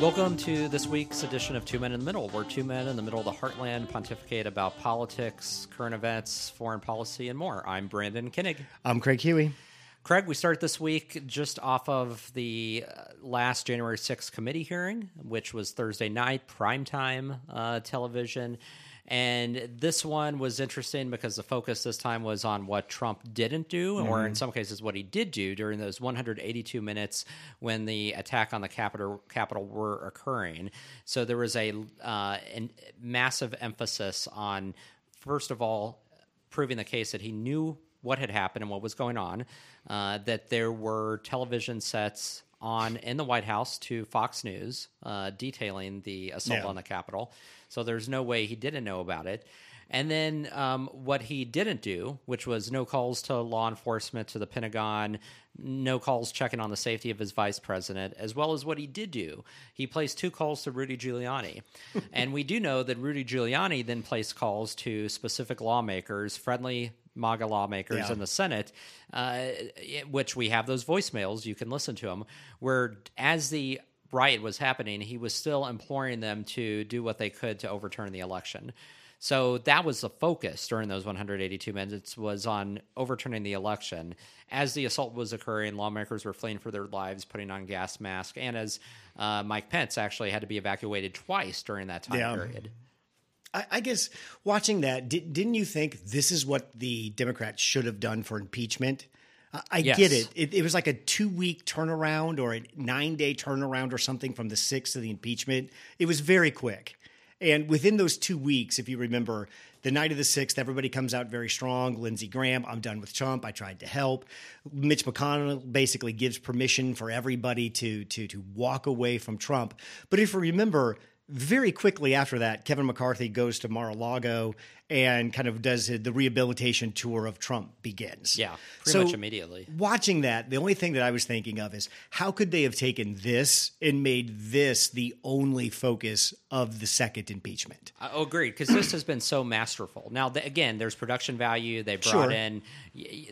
Welcome to this week's edition of Two Men in the Middle, where two men in the middle of the heartland pontificate about politics, current events, foreign policy, and more. I'm Brandon Kinnig. I'm Craig Huey. Craig, we start this week just off of the uh, last January 6th committee hearing, which was Thursday night, primetime uh, television. And this one was interesting because the focus this time was on what Trump didn't do, mm-hmm. or in some cases, what he did do during those 182 minutes when the attack on the Capitol, Capitol were occurring. So there was a uh, massive emphasis on, first of all, proving the case that he knew what had happened and what was going on, uh, that there were television sets on in the White House to Fox News uh, detailing the assault yeah. on the Capitol. So there's no way he didn't know about it. And then um, what he didn't do, which was no calls to law enforcement, to the Pentagon, no calls checking on the safety of his vice president, as well as what he did do. He placed two calls to Rudy Giuliani. and we do know that Rudy Giuliani then placed calls to specific lawmakers, friendly MAGA lawmakers yeah. in the Senate, uh, which we have those voicemails. You can listen to them. Where as the riot was happening, he was still imploring them to do what they could to overturn the election. So that was the focus during those 182 minutes was on overturning the election. As the assault was occurring, lawmakers were fleeing for their lives, putting on gas masks, and as uh, Mike Pence actually had to be evacuated twice during that time yeah. period. I, I guess watching that, did, didn't you think this is what the Democrats should have done for impeachment? I yes. get it. it. it. was like a two week turnaround or a nine day turnaround or something from the sixth to the impeachment. It was very quick. And within those two weeks, if you remember, the night of the 6th, everybody comes out very strong. Lindsey Graham, I'm done with Trump. I tried to help. Mitch McConnell basically gives permission for everybody to, to, to walk away from Trump. But if you remember, very quickly after that, Kevin McCarthy goes to Mar-a-Lago and kind of does the rehabilitation tour of Trump begins. Yeah, pretty so much immediately. Watching that, the only thing that I was thinking of is how could they have taken this and made this the only focus of the second impeachment? I oh, agree because this has been so masterful. Now, the, again, there's production value. They brought sure. in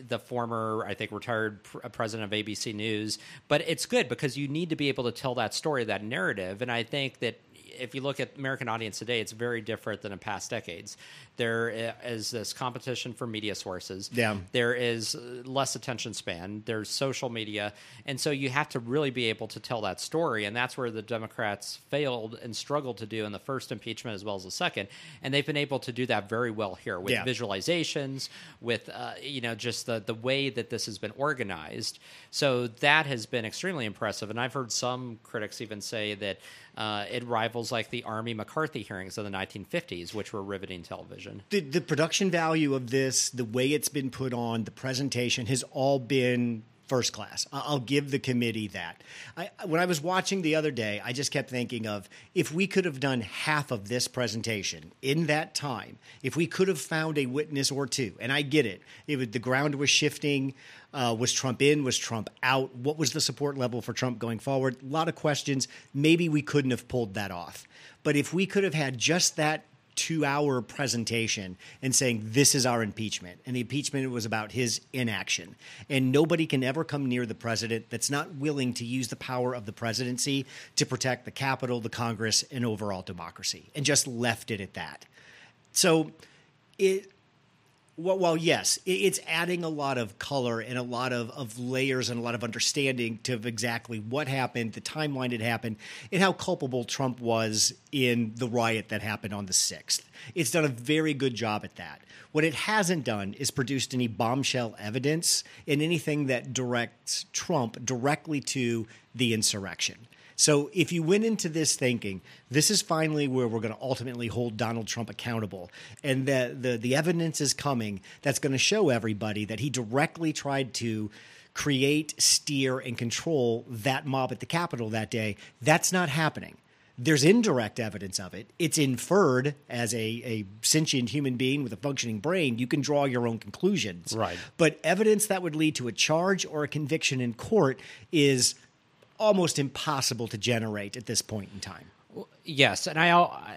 the former, I think, retired uh, president of ABC News, but it's good because you need to be able to tell that story, that narrative, and I think that if you look at American audience today, it's very different than in past decades. There is this competition for media sources. Yeah. There is less attention span. There's social media, and so you have to really be able to tell that story. And that's where the Democrats failed and struggled to do in the first impeachment as well as the second. And they've been able to do that very well here with yeah. visualizations, with uh, you know just the the way that this has been organized. So that has been extremely impressive. And I've heard some critics even say that uh, it rivals like the Army McCarthy hearings of the 1950s, which were riveting television. The, the production value of this, the way it's been put on, the presentation has all been first class. I'll give the committee that. I, when I was watching the other day, I just kept thinking of if we could have done half of this presentation in that time, if we could have found a witness or two, and I get it, it the ground was shifting. Uh, was Trump in? Was Trump out? What was the support level for Trump going forward? A lot of questions. Maybe we couldn't have pulled that off. But if we could have had just that two hour presentation and saying this is our impeachment. And the impeachment was about his inaction. And nobody can ever come near the president that's not willing to use the power of the presidency to protect the capitol the congress and overall democracy and just left it at that. So it well, well, yes, it's adding a lot of color and a lot of, of layers and a lot of understanding to exactly what happened, the timeline it happened, and how culpable Trump was in the riot that happened on the 6th. It's done a very good job at that. What it hasn't done is produced any bombshell evidence in anything that directs Trump directly to the insurrection. So if you went into this thinking this is finally where we're going to ultimately hold Donald Trump accountable, and the the, the evidence is coming that's going to show everybody that he directly tried to create, steer, and control that mob at the Capitol that day. That's not happening. There's indirect evidence of it. It's inferred as a, a sentient human being with a functioning brain. You can draw your own conclusions. Right. But evidence that would lead to a charge or a conviction in court is almost impossible to generate at this point in time. Yes, and I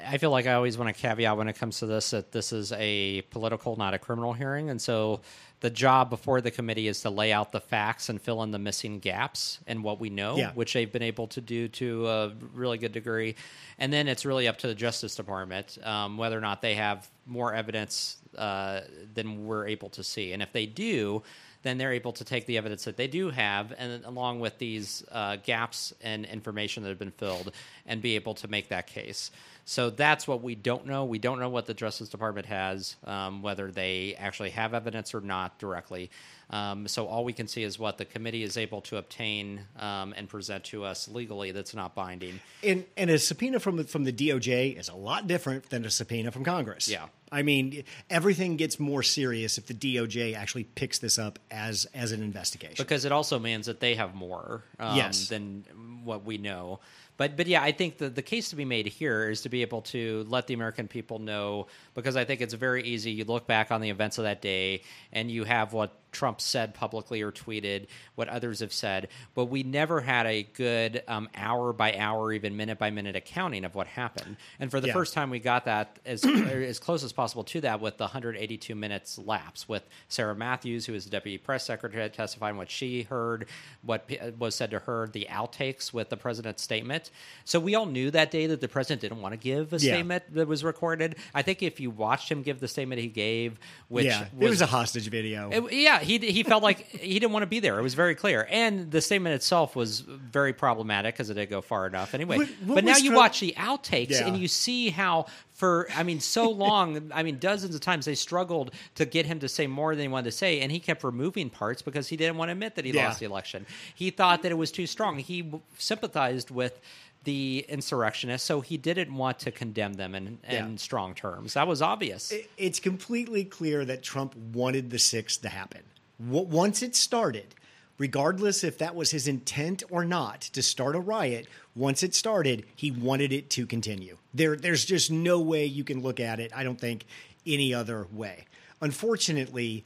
I feel like I always want to caveat when it comes to this that this is a political, not a criminal hearing, and so the job before the committee is to lay out the facts and fill in the missing gaps in what we know, Yeah. which they've been able to do to a really good degree, and then it's really up to the Justice Department um, whether or not they have more evidence uh, than we're able to see, and if they do. Then they're able to take the evidence that they do have, and along with these uh, gaps and information that have been filled, and be able to make that case. So that's what we don't know. We don't know what the Justice Department has, um, whether they actually have evidence or not directly. Um, so all we can see is what the committee is able to obtain um, and present to us legally. That's not binding. And and a subpoena from the, from the DOJ is a lot different than a subpoena from Congress. Yeah. I mean, everything gets more serious if the DOJ actually picks this up as as an investigation. because it also means that they have more um, Yes. than what we know. But but yeah, I think the the case to be made here is to be able to let the American people know because I think it's very easy. You look back on the events of that day and you have what Trump said publicly or tweeted, what others have said, but we never had a good um, hour by hour, even minute by minute accounting of what happened. And for the Yeah. first time, we got that as as close as possible to that with the 182 minutes lapse with Sarah Matthews, who is the deputy press secretary, testifying what she heard, what p- was said to her, the outtakes with the president's statement. So we all knew that day that the president didn't want to give a Yeah. statement that was recorded. I think if you watched him give the statement he gave, which yeah, it was a hostage video. it- yeah, he he felt like he didn't want to be there. It was very clear, and the statement itself was very problematic because it didn't go far enough. Anyway, What- what but now you Trump- watch the outtakes Yeah. and you see how for I mean so long, I mean dozens of times they struggled to get him to say more than he wanted to say, and he kept removing parts because he didn't want to admit that he Yeah. lost the election. He thought that it was too strong. He w- sympathized with. The insurrectionists, so he didn't want to condemn them in, in Yeah. strong terms. That was obvious. It- it's completely clear that Trump wanted the six to happen. W- Once it started, regardless if that was his intent or not to start a riot, once it started, he wanted it to continue. There, there's just no way you can look at it. I don't think any other way. Unfortunately,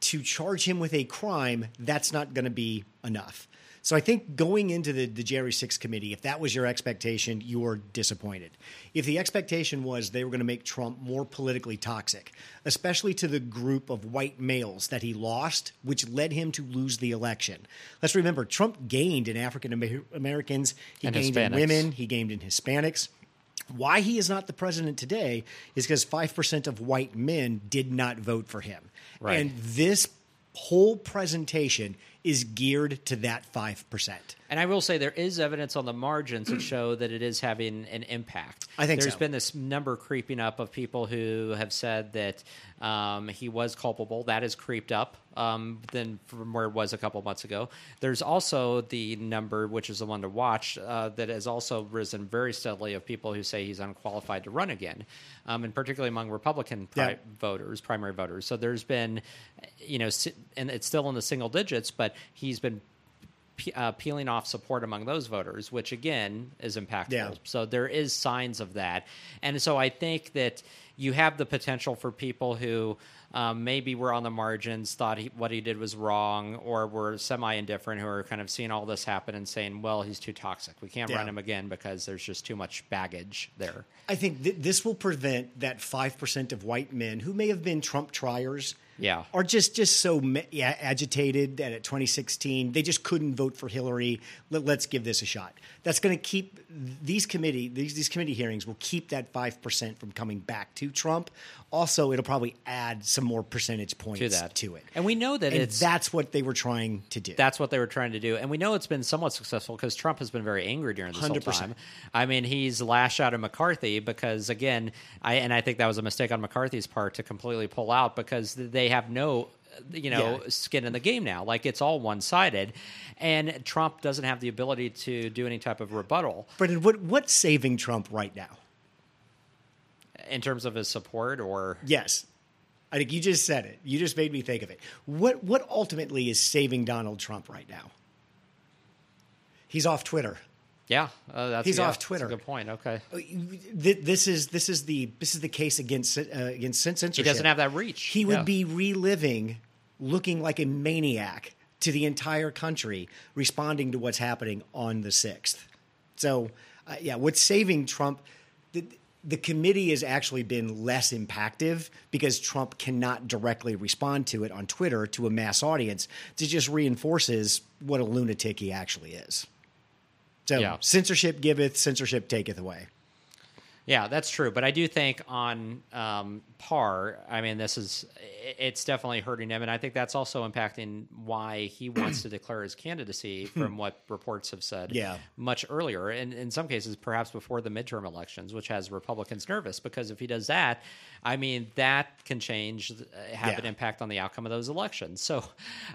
to charge him with a crime, that's not going to be enough. So I think going into the, the January 6th committee, if that was your expectation, you were disappointed. If the expectation was they were going to make Trump more politically toxic, especially to the group of white males that he lost, which led him to lose the election. Let's remember, Trump gained in African Americans, he And gained Hispanics. in women, he gained in Hispanics. Why he is not the president today is because 5% of white men did not vote for him. Right. And this whole presentation is geared to that 5%. And I will say there is evidence on the margins that show that it is having an impact. I think there's so. been this number creeping up of people who have said that um, he was culpable. That has creeped up um, than from where it was a couple months ago. There's also the number, which is the one to watch, uh, that has also risen very steadily of people who say he's unqualified to run again, um, and particularly among Republican pri- Yeah. voters, primary voters. So there's been, you know, and it's still in the single digits, but he's been uh, peeling off support among those voters, which again is impactful. Yeah. So there is signs of that, and so I think that you have the potential for people who um, maybe were on the margins, thought he, what he did was wrong, or were semi indifferent, who are kind of seeing all this happen and saying, "Well, he's too toxic. We can't run him again because there's just too much baggage there." I think th- this will prevent that 5% of white men who may have been Trump triers. Yeah. Are just just so yeah, agitated that at 2016 they just couldn't vote for Hillary. Let, let's give this a shot. That's going to keep these committee these, these committee hearings will keep that 5% from coming back to Trump. Also, it'll probably add some more percentage points To that. to it. And we know that And it's that's what they were trying to do. That's what they were trying to do, and we know it's been somewhat successful because Trump has been very angry during this whole 100%. time. I mean, he's lashed out at McCarthy because, again, I and I think that was a mistake on McCarthy's part to completely pull out because they have no, you know, Yeah. skin in the game now. Like it's all one sided, and Trump doesn't have the ability to do any type of rebuttal Brendan, what what's saving Trump right now? in terms of his support or Yes. I think you just said it. You just made me think of it. What what ultimately is saving Donald Trump right now? He's off Twitter. Yeah, uh, that's He's yeah, off that's a Twitter. good point. Okay, This is this is the this is the case against uh, against censorship. he doesn't have that reach. He would Yeah. be reliving, looking like a maniac to the entire country, responding to what's happening on the sixth. So Uh, yeah, what's saving Trump? The, the committee has actually been less impactful because Trump cannot directly respond to it on Twitter to a mass audience. It just reinforces what a lunatic he actually is. So Yeah. censorship giveth, censorship taketh away. Yeah, that's true. But I do think on um, par, I mean, this is it's definitely hurting him, and I think that's also impacting why he wants to declare his candidacy from what reports have said. Yeah. much earlier, and in some cases, perhaps before the midterm elections, which has Republicans nervous because if he does that, I mean, that can change, uh, have an impact on the outcome of those elections. So,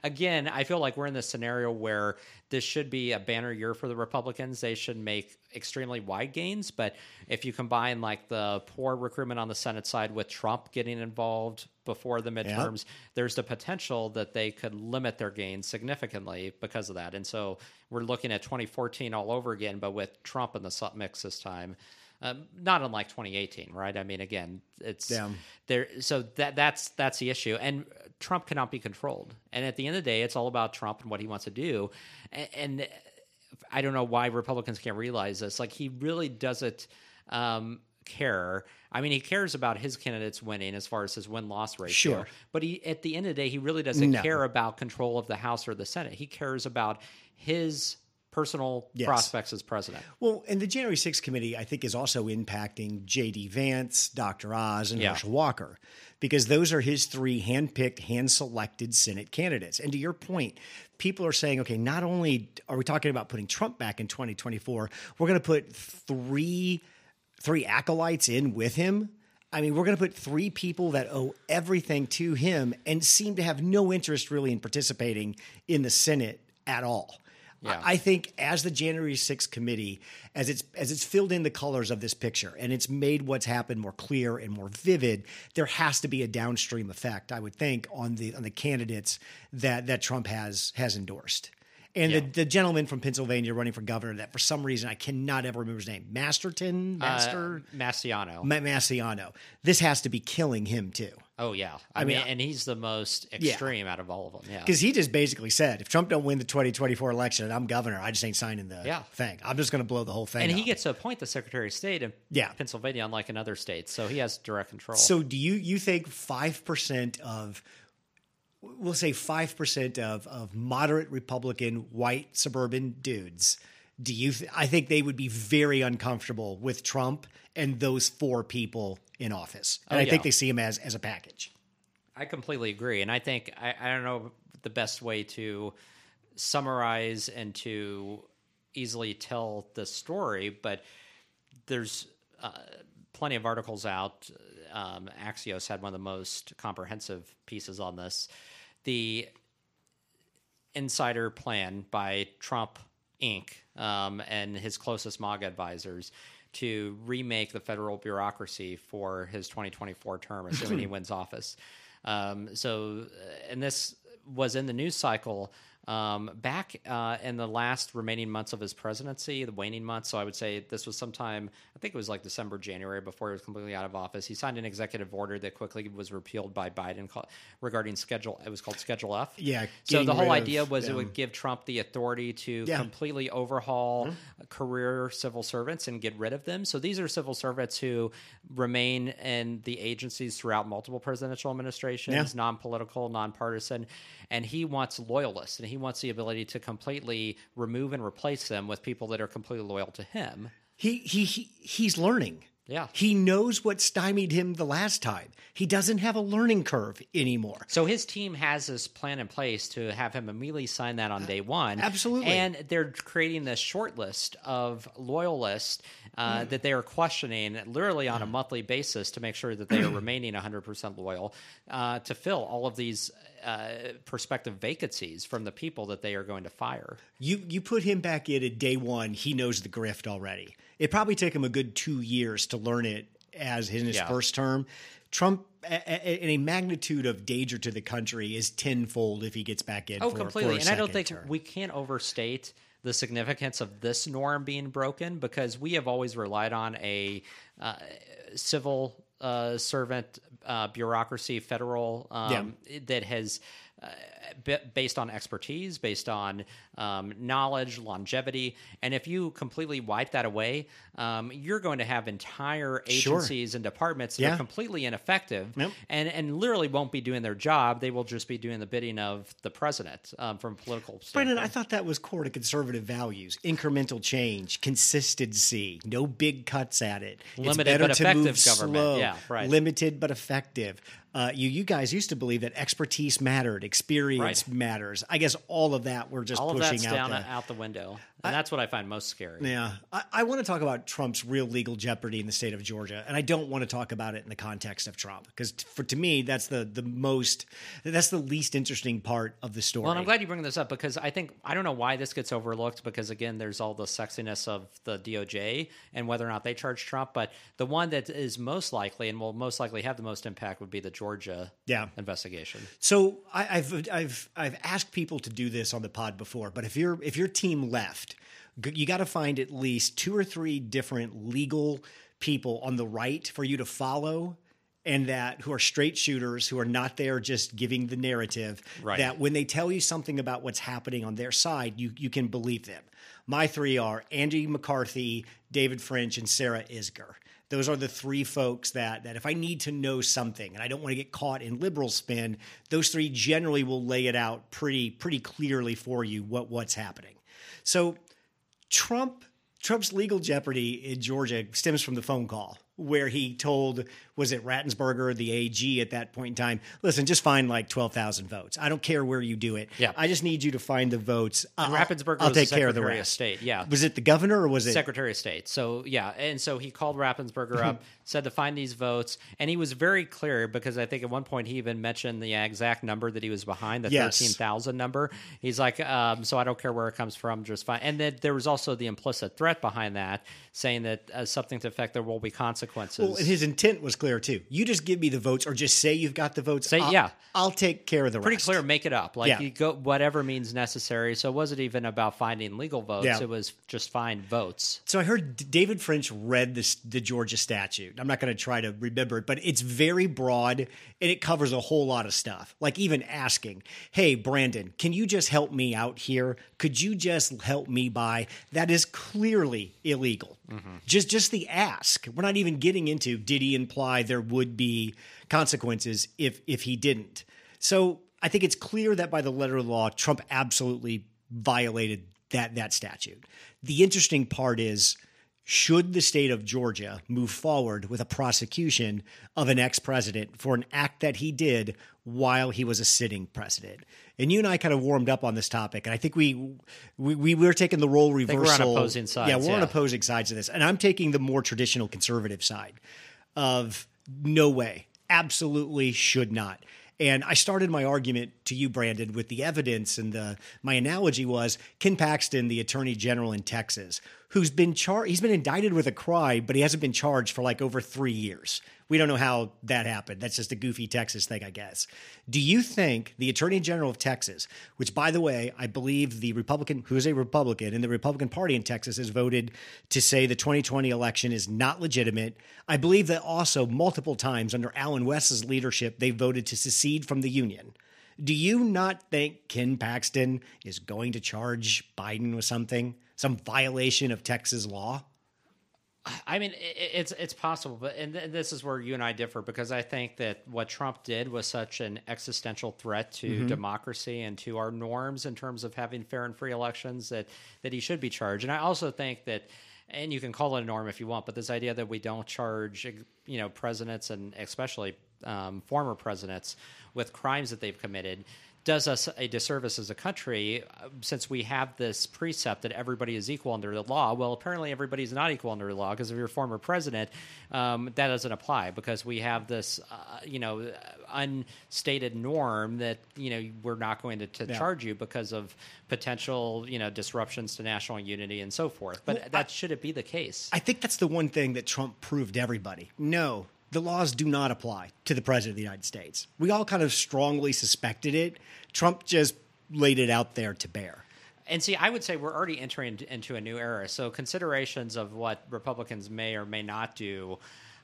again, I feel like we're in this scenario where this should be a banner year for the Republicans. They should make extremely wide gains, but if you combine like the poor recruitment on the Senate side with Trump getting involved before the midterms, there's the potential that they could limit their gains significantly because of that. And so we're looking at 2014 all over again, but with Trump in the mix this time. Um, not unlike 2018, right? I mean, again, it's Yeah. there. So that that's that's the issue, and Trump cannot be controlled. And at the end of the day, it's all about Trump and what he wants to do. And, and I don't know why Republicans can't realize this. Like he really doesn't um, care. I mean, he cares about his candidates winning as far as his win loss ratio. Sure. But he, at the end of the day, he really doesn't No. care about control of the House or the Senate. He cares about his personal Yes. prospects as president. Well, and the January 6th committee, I think, is also impacting J.D. Vance, Dr. Oz, and Yeah. Herschel Walker, because those are his three handpicked, hand selected Senate candidates. And to your point, people are saying, okay, not only are we talking about putting Trump back in 2024, we're going to put three three acolytes in with him. I mean, we're going to put three people that owe everything to him and seem to have no interest really in participating in the Senate at all. Yeah. I think as the January 6th committee, as it's as it's filled in the colors of this picture and it's made what's happened more clear and more vivid, there has to be a downstream effect, I would think, on the on the candidates that that Trump has has endorsed. And Yeah. the, the gentleman from Pennsylvania running for governor that for some reason I cannot ever remember his name, Masterton, Master Uh, Mastiano. Ma- Massiano. This has to be killing him too. oh yeah, I, I mean, mean, and he's the most extreme out of all of them. Yeah, Because he just basically said, if Trump don't win the 2024 election and I'm governor, I just ain't signing the Yeah. thing. I'm just going to blow the whole thing and he gets to appoint the Secretary of State in Yeah. Pennsylvania, unlike in other states. So he has direct control. So do you you think five percent of we'll say five percent of of moderate Republican white suburban dudes? Do you? Th- I think they would be very uncomfortable with Trump and those four people in office, and Oh, I think they see him as as a package. I completely agree, and I think I, I don't know the best way to summarize and to easily tell the story, but there's uh, plenty of articles out. Um, Axios had one of the most comprehensive pieces on this. The insider plan by Trump Inc. Um, and his closest MAGA advisors to remake the federal bureaucracy for his 2024 term, assuming he wins office. Um, so, uh, and this was in the news cycle um, back uh, in the last remaining months of his presidency, the waning months. So I would say this was sometime, I think it was like December, January, before he was completely out of office. He signed an executive order that quickly was repealed by Biden call, regarding schedule. It was called Schedule F. Yeah, So the whole idea was it would give Trump the authority to Yeah. Mm-hmm. completely overhaul career civil servants and get rid of them. So these are civil servants who remain in the agencies throughout multiple presidential administrations, Yeah. non-political, non-partisan, and he wants loyalists and he wants the ability to completely remove and replace them with people that are completely loyal to him. He he, he he's learning. Yeah. He knows what stymied him the last time. He doesn't have a learning curve anymore. So his team has this plan in place to have him immediately sign that on day one. Absolutely. And they're creating this short list of loyalists uh, that they are questioning literally on a monthly basis to make sure that they are remaining 100% loyal uh, to fill all of these uh, prospective vacancies from the people that they are going to fire. You you put him back in at day one, he knows the grift already. It probably took him a good two years to learn it as in his Yeah. first term. Trump, in a magnitude of danger to the country, is tenfold if he gets back in. Oh, for, completely. For and I don't think term. we can't overstate the significance of this norm being broken because we have always relied on a uh, civil uh, servant uh, bureaucracy, federal, um, that has. b- based on expertise, based on um, knowledge, longevity. And if you completely wipe that away, um, you're going to have entire Sure. agencies and departments that Yeah. are completely ineffective Yep. and, and literally won't be doing their job. They will just be doing the bidding of the president um, from a political standpoint. I thought that was core to conservative values: incremental change, consistency, no big cuts at it. Limited it's better but to effective move government. slow. Yeah, right. Limited but effective. Uh, you you guys used to believe that expertise mattered, experience Right. matters. I guess all of that we're just All pushing that's out down the, uh, out the window. And that's what I find most scary. Yeah, I, I want to talk about Trump's real legal jeopardy in the state of Georgia, and I don't want to talk about it in the context of Trump because, for to me, that's the the most that's the least interesting part of the story. Well, and I'm glad you bring this up because I think I don't know why this gets overlooked because again, there's all the sexiness of the DOJ and whether or not they charge Trump. But the one that is most likely and will most likely have the most impact would be the Georgia Yeah. investigation. So I, I've I've I've asked people to do this on the pod before, but if your if your team left, you got to find at least two or three different legal people on the right for you to follow. And that who are straight shooters, who are not there just giving the narrative, Right. that when they tell you something about what's happening on their side, you, you can believe them. My three are Andy McCarthy, David French, and Sarah Isgur. Those are the three folks that that if I need to know something and I don't want to get caught in liberal spin, those three generally will lay it out pretty pretty clearly for you what what's happening. So Trump Trump's legal jeopardy in Georgia stems from the phone call where he told was it Raffensperger, the AG at that point in time, listen, just find like twelve thousand votes. I don't care where you do it. Yeah. I just need you to find the votes. I'll, Raffensperger I'll was take the care of the Secretary of. State, yeah. Was it the governor or was it? Secretary of State. So yeah, and so he called Raffensperger up, said to find these votes, and he was very clear because I think at one point he even mentioned the exact number that he was behind, the Yes. thirteen thousand number. He's like, um, so I don't care where it comes from, just fine. And then there was also the implicit threat behind that, saying that uh, something to the effect there will be consequences. well, and his intent was clear too. You just give me the votes, or just say you've got the votes. Say- I'll, yeah. I'll take care of the Pretty rest. clear, make it up. Like Yeah. you go whatever means necessary. So it wasn't even about finding legal votes; Yeah. it was just find votes. So I heard David French read this, the Georgia statute. I'm not going to try to remember it, but it's very broad and it covers a whole lot of stuff. Like even asking, "Hey, Brandon, can you just help me out here? Could you just help me by?" That is clearly illegal. Mm-hmm. Just just the ask. We're not even getting into did he imply there would be consequences if if he didn't. So I think it's clear that by the letter of the law, Trump absolutely violated that that statute. The interesting part is should the state of Georgia move forward with a prosecution of an ex-president for an act that he did while he was a sitting president? And you and I kind of warmed up on this topic, and I think we we, we were taking the role we're on reversal. opposing sides, Yeah, we're on opposing sides of this, and I'm taking the more traditional conservative side of no way, absolutely should not. And I started my argument to you, Brandon, with the evidence, and the my analogy was Ken Paxton, the Attorney General in Texas, who's been charged. He's been indicted with a crime, but he hasn't been charged for like over three years. We don't know how that happened. That's just a goofy Texas thing, I guess. Do you think the Attorney General of Texas, which, by the way, I believe the Republican, who is a Republican, and the Republican Party in Texas has voted to say the 2020 election is not legitimate. I believe that also multiple times under Allen West's leadership, they voted to secede from the Union. Do you not think Ken Paxton is going to charge Biden with something, some violation of Texas law? I mean, it's it's possible, but and this is where you and I differ because I think that what Trump did was such an existential threat to Mm-hmm. democracy and to our norms in terms of having fair and free elections that that he should be charged. And I also think that, and you can call it a norm if you want, but this idea that we don't charge, you know, presidents and especially um, former presidents with crimes that they've committed does us a disservice as a country uh, since we have this precept that everybody is equal under the law. Well, apparently everybody's not equal under the law because if you're a former president, um, that doesn't apply because we have this, uh, you know, unstated norm that you know we're not going to, to Yeah. charge you because of potential, you know, disruptions to national unity and so forth. But Well, that should it be the case? I think that's the one thing that Trump proved everybody. No, the laws do not apply to the president of the United States. We all kind of strongly suspected it. Trump just laid it out there to bear. And see, I would say we're already entering into a new era. So considerations of what Republicans may or may not do.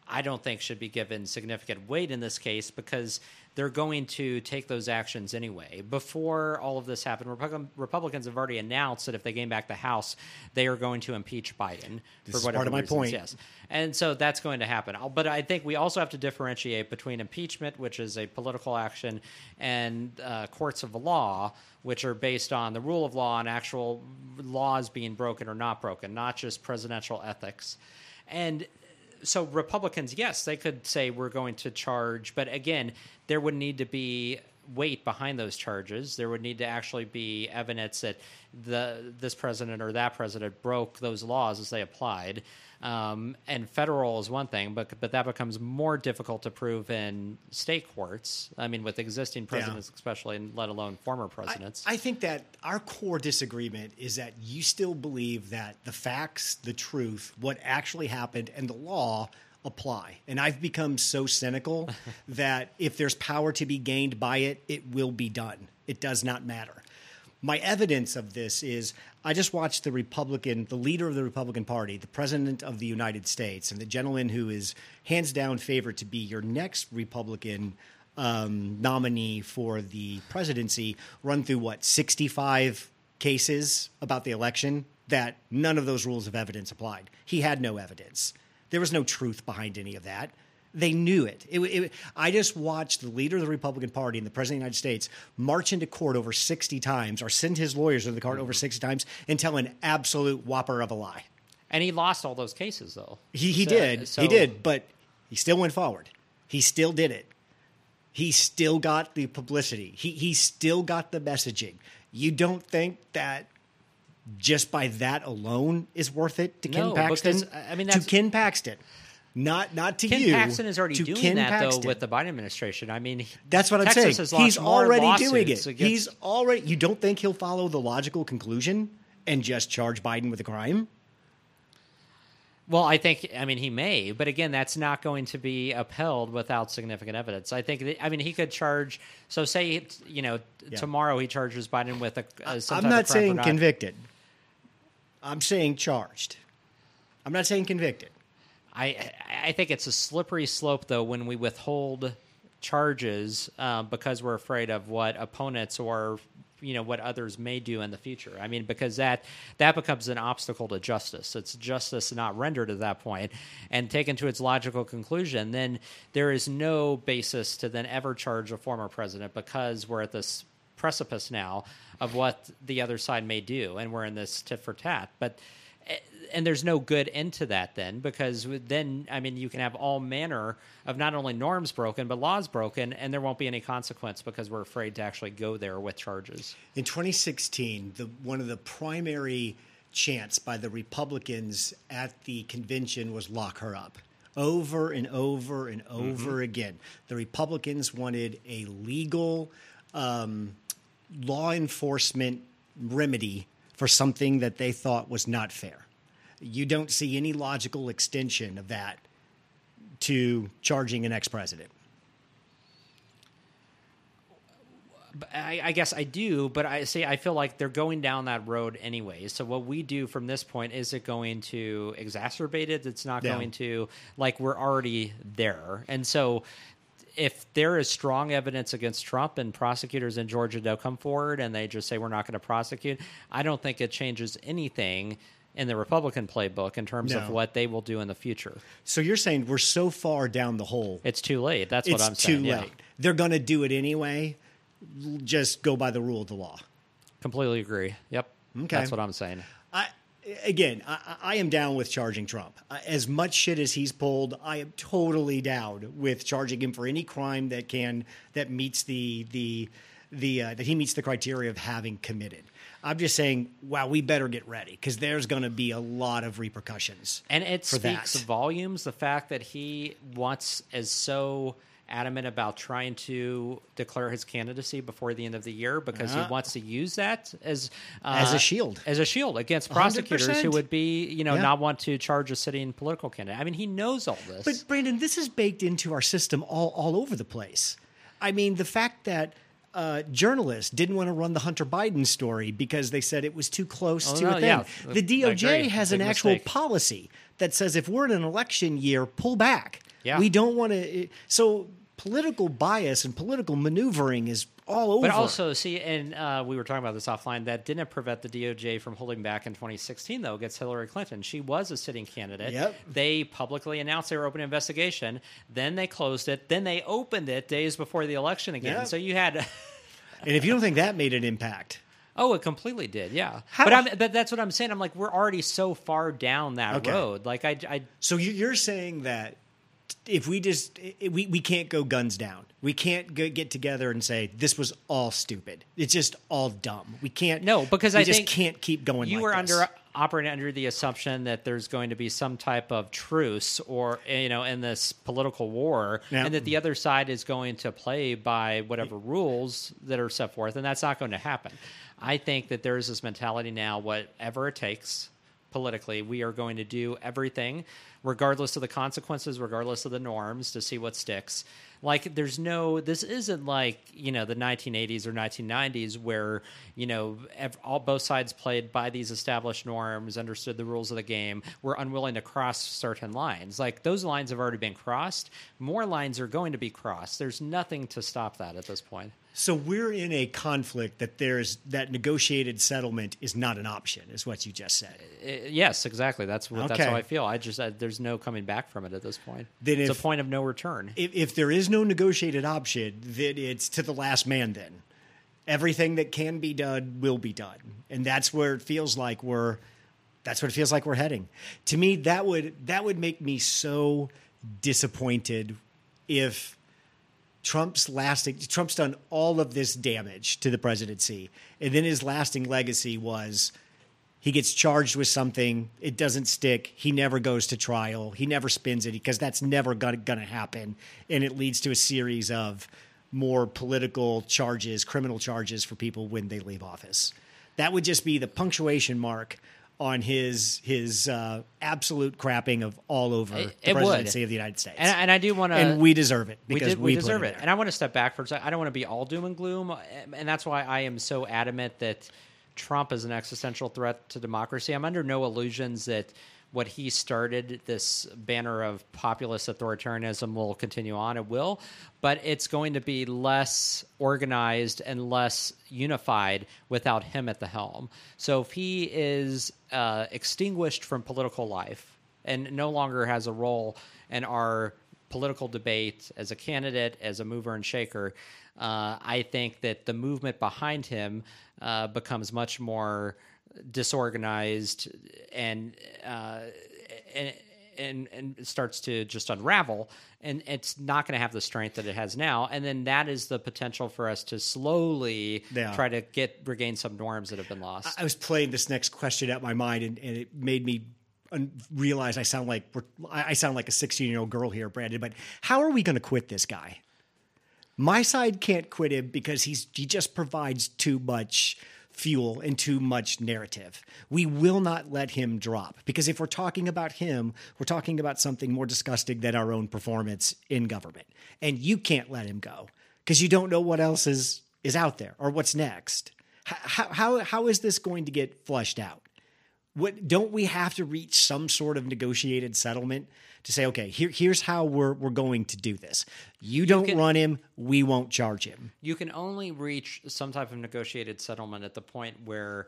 I don't think should be given significant weight in this case because they're going to take those actions anyway. Before all of this happened, Republican, Republicans have already announced that if they gain back the House, they are going to impeach Biden This for whatever part of my reasons, point. Yes, and so that's going to happen. But I think we also have to differentiate between impeachment, which is a political action, and uh, courts of law, which are based on the rule of law and actual laws being broken or not broken, not just presidential ethics. And so Republicans, yes, they could say we're going to charge, but again, there would need to be weight behind those charges. There would need to actually be evidence that the this president or that president broke those laws as they applied. Um, and federal is one thing, but but that becomes more difficult to prove in state courts. I mean, with existing presidents, especially, and let alone former presidents. I, I think that our core disagreement is that you still believe that the facts, the truth, what actually happened, and the law apply. And I've become so cynical that if there's power to be gained by it, it will be done. It does not matter. My evidence of this is I just watched the Republican, the leader of the Republican Party, the President of the United States, and the gentleman who is hands down favored to be your next Republican um, nominee for the presidency run through what, 65 cases about the election that none of those rules of evidence applied. He had no evidence. There was no truth behind any of that. They knew it. It, it. I just watched the leader of the Republican Party and the President of the United States march into court over 60 times or send his lawyers to the court over mm-hmm. 60 times and tell an absolute whopper of a lie. and he lost all those cases, though. He, he So- did. so- he did, but he still went forward. He still did it. He still got the publicity. He, he still got the messaging. You don't think that just by that alone is worth it to Ken Paxton? because, I mean, to Ken Paxton. Not not to Ken you. Paxton is already doing Ken that Paxton. though with the Biden administration. I mean, That's what I'm Texas saying. He's already doing it. against- He's already. You don't think he'll follow the logical conclusion and just charge Biden with a crime? Well, I think I mean he may, but again, that's not going to be upheld without significant evidence. I think that, I mean he could charge. So say you know Yeah. tomorrow he charges Biden with a. Uh, some I'm type not of crime for saying not- convicted. I'm saying charged. I'm not saying convicted. I I think it's a slippery slope though when we withhold charges uh, because we're afraid of what opponents or you know what others may do in the future. I mean because that that becomes an obstacle to justice. It's justice not rendered at that point and taken to its logical conclusion. Then there is no basis to then ever charge a former president because we're at this precipice now of what the other side may do, and we're in this tit for tat. But and there's no good end to that then because then I mean you can have all manner of not only norms broken but laws broken, and there won't be any consequence because we're afraid to actually go there with charges. In 2016, the one of the primary chants by the Republicans at the convention was lock her up. Over and over and over again, the Republicans wanted a legal um, law enforcement remedy for something that they thought was not fair. You don't see any logical extension of that to charging an ex president. I, I guess I do, but I say I feel like they're going down that road anyway. So what we do from this point is it going to exacerbate it? It's not Yeah. going to like we're already there, and so if there is strong evidence against Trump and prosecutors in Georgia don't come forward and they just say we're not going to prosecute, I don't think it changes anything in the Republican playbook in terms of what they will do in the future. So you're saying we're so far down the hole It's too late. That's what I'm saying. It's too late. Yeah. They're going to do it anyway. Just go by the rule of the law. Completely agree. Yep. Okay. That's what I'm saying. I, again, I, I am down with charging Trump. As much shit as he's pulled, I am totally down with charging him for any crime that can that meets the the the uh, that he meets the criteria of having committed. I'm just saying, wow, we better get ready because there's going to be a lot of repercussions. And it speaks that. volumes the fact that he wants is so adamant about trying to declare his candidacy before the end of the year because Uh, he wants to use that as uh, As a shield. as a shield against prosecutors who 100%. would be you know Yeah. not want to charge a sitting political candidate. I mean, he knows all this. But Brandon, this is baked into our system all, all over the place. I mean, the fact that uh, journalists didn't want to run the Hunter Biden story because they said it was too close Oh, to no, a thing. yeah. the DOJ has an actual mistake. policy that says if we're in an election year, pull back. Yeah. We don't want to. So political bias and political maneuvering is all over. But also, see, and uh, we were talking about this offline. That didn't prevent the DOJ from holding back in 2016, though, against Hillary Clinton. She was a sitting candidate. Yep. They publicly announced they were opening an investigation. Then they closed it. Then they opened it days before the election again. Yep. So you had. and if you don't think that made an impact, Oh, it completely did, yeah. How- But I'm, but that's what I'm saying. I'm like, we're already so far down that Okay. road. Like, I, I, so you- you're saying that if we just i- we we can't go guns down, we can't go, get together and say this was all stupid. It's just all dumb. We can't. No, because I just can't keep going. you like were this. under operating under the assumption that there's going to be some type of truce or eh, you know in this political war Yeah. and that the other side is going to play by whatever rules that are set forth and that's not going to happen i think that there is this mentality now whatever it takes politically we are going to do everything regardless of the consequences regardless of the norms to see what sticks. Like there's no this isn't like you know the 1980s or 1990s where you know all both sides played by these established norms understood the rules of the game were unwilling to cross certain lines. Like those lines have already been crossed. More lines are going to be crossed. There's nothing to stop that at this point So we're in a conflict that there's that negotiated settlement is not an option, is what you just said. Uh, yes exactly that's what that's how i feel i just uh, there's no coming back from it at this point Then it's if- a point of no return If, if there is no negotiated option, then it's to the last man. Then everything that can be done will be done, and that's where it feels like we're. That's what it feels like we're heading. To me, that would that would make me so disappointed if Trump's lasting Trump's done all of this damage to the presidency, and then his lasting legacy was he gets charged with something, it doesn't stick, he never goes to trial, he never spins it because that's never going to happen, and it leads to a series of more political charges, criminal charges for people when they leave office. That would just be the punctuation mark on his his uh, absolute crapping of all over It- the it would. presidency of the United States, and, and i do want to and we deserve it we, because did, we, put deserve it. there. And I want to step back for a second. I don't want to be all doom and gloom. And that's why I am so adamant that Trump is an existential threat to democracy. I'm under no illusions that what he started, this banner of populist authoritarianism, will continue on. It will. But it's going to be less organized and less unified without him at the helm. So if he is uh, extinguished from political life and no longer has a role in our political debate as a candidate, as a mover and shaker, uh, I think that the movement behind him uh, becomes much more disorganized and uh, and. And, and it starts to just unravel, and it's not going to have the strength that it has now. And then that is the potential for us to slowly Yeah. try to get regain some norms that have been lost. I was playing this next question out my mind, and, and it made me realize I sound like we're, I I sound like a 16 year old girl here, Brandon. But how are we going to quit this guy? My side can't quit him because he's he just provides too much fuel and too much narrative. We will not let him drop because if we're talking about him, we're talking about something more disgusting than our own performance in government. And you can't let him go because you don't know what else is is out there or what's next. How how how is this going to get flushed out? What don't we have to reach some sort of negotiated settlement to say, okay, here, here's how we're we're going to do this. You don't can- run him, we won't charge him. you can only reach some type of negotiated settlement at the point where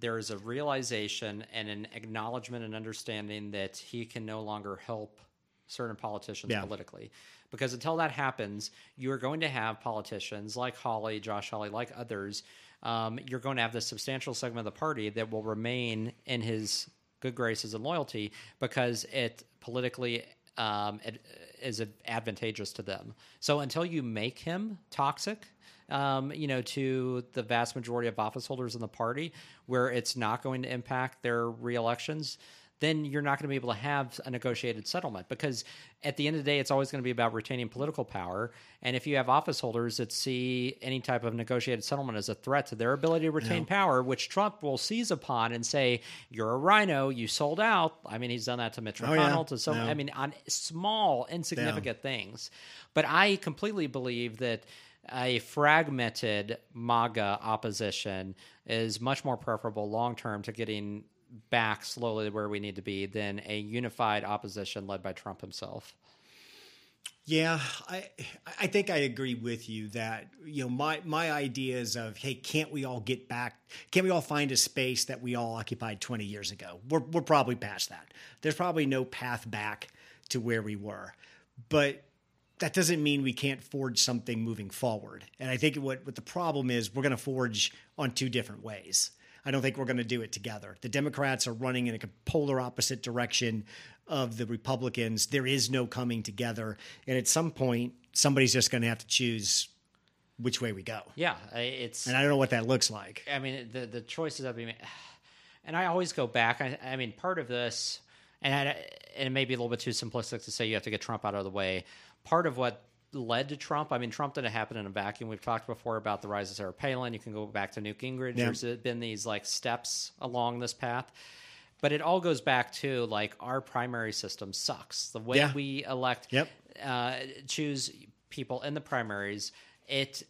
there is a realization and an acknowledgement and understanding that he can no longer help certain politicians Yeah. politically. Because until that happens, you are going to have politicians like Hawley Josh Hawley like others. Um, you're going to have this substantial segment of the party that will remain in his good graces and loyalty because it politically um, it is advantageous to them. So until you make him toxic, um, you know, to the vast majority of office holders in the party, where it's not going to impact their reelections, then you're not going to be able to have a negotiated settlement because at the end of the day, it's always going to be about retaining political power. And if you have office holders that see any type of negotiated settlement as a threat to their ability to retain power, which Trump will seize upon and say, "You're a RINO, you sold out." I mean, he's done that to Mitch oh, yeah. McConnell, to so Yeah. I mean, on small, insignificant things. But I completely believe that a fragmented MAGA opposition is much more preferable long term to getting back slowly where we need to be than a unified opposition led by Trump himself. Yeah, I I think I agree with you that you know my my ideas of hey can't we all get back can't we all find a space that we all occupied 20 years ago? We're we're probably past that. There's probably no path back to where we were. But that doesn't mean we can't forge something moving forward. And I think what what the problem is we're going to forge on two different ways I don't think we're going to do it together. The Democrats are running in a polar opposite direction of the Republicans. There is no coming together. And at some point, somebody's just going to have to choose which way we go. Yeah, it's. And I don't know what that looks like. I mean, the the choices that we made, and I always go back. I, I mean, part of this, and I, and it may be a little bit too simplistic to say you have to get Trump out of the way. Part of what led to Trump. I mean, Trump didn't happen in a vacuum. We've talked before about the rise of Sarah Palin. You can go back to Newt Gingrich. Yeah. There's been these like steps along this path. But it all goes back to like our primary system sucks. The way yeah. we elect, yep. uh, choose people in the primaries, it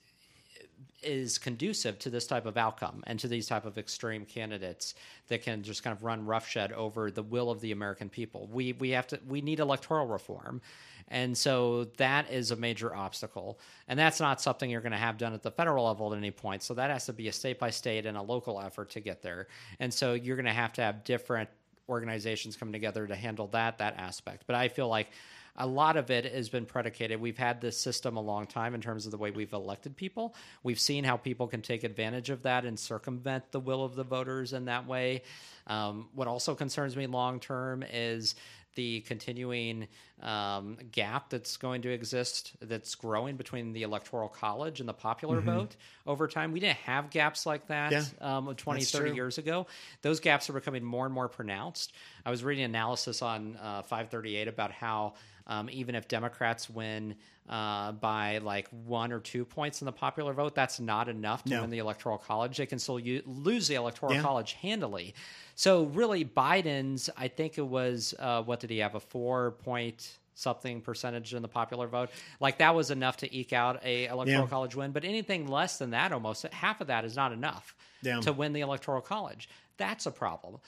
is conducive to this type of outcome and to these type of extreme candidates that can just kind of run roughshod over the will of the American people. We we have to we need electoral reform. And so that is a major obstacle. And that's not something you're going to have done at the federal level at any point. So that has to be a state by state and a local effort to get there. And so you're going to have to have different organizations coming together to handle that that aspect. But I feel like a lot of it has been predicated. We've had this system a long time in terms of the way we've elected people. We've seen how people can take advantage of that and circumvent the will of the voters in that way. Um, what also concerns me long term is the continuing um, gap that's going to exist that's growing between the electoral college and the popular mm-hmm. vote over time. We didn't have gaps like that yeah, um, 20, 30 true. years ago. Those gaps are becoming more and more pronounced. I was reading analysis on uh, 538 about how um, even if Democrats win uh, by like one or two points in the popular vote, that's not enough to no. win the electoral college. They can still u- lose the electoral yeah. college handily. So really, Biden's, I think it was uh, what did he have a four point something percentage in the popular vote. Like that was enough to eke out a electoral yeah. college win. But anything less than that, almost half of that is not enough to win the electoral college. That's a problem.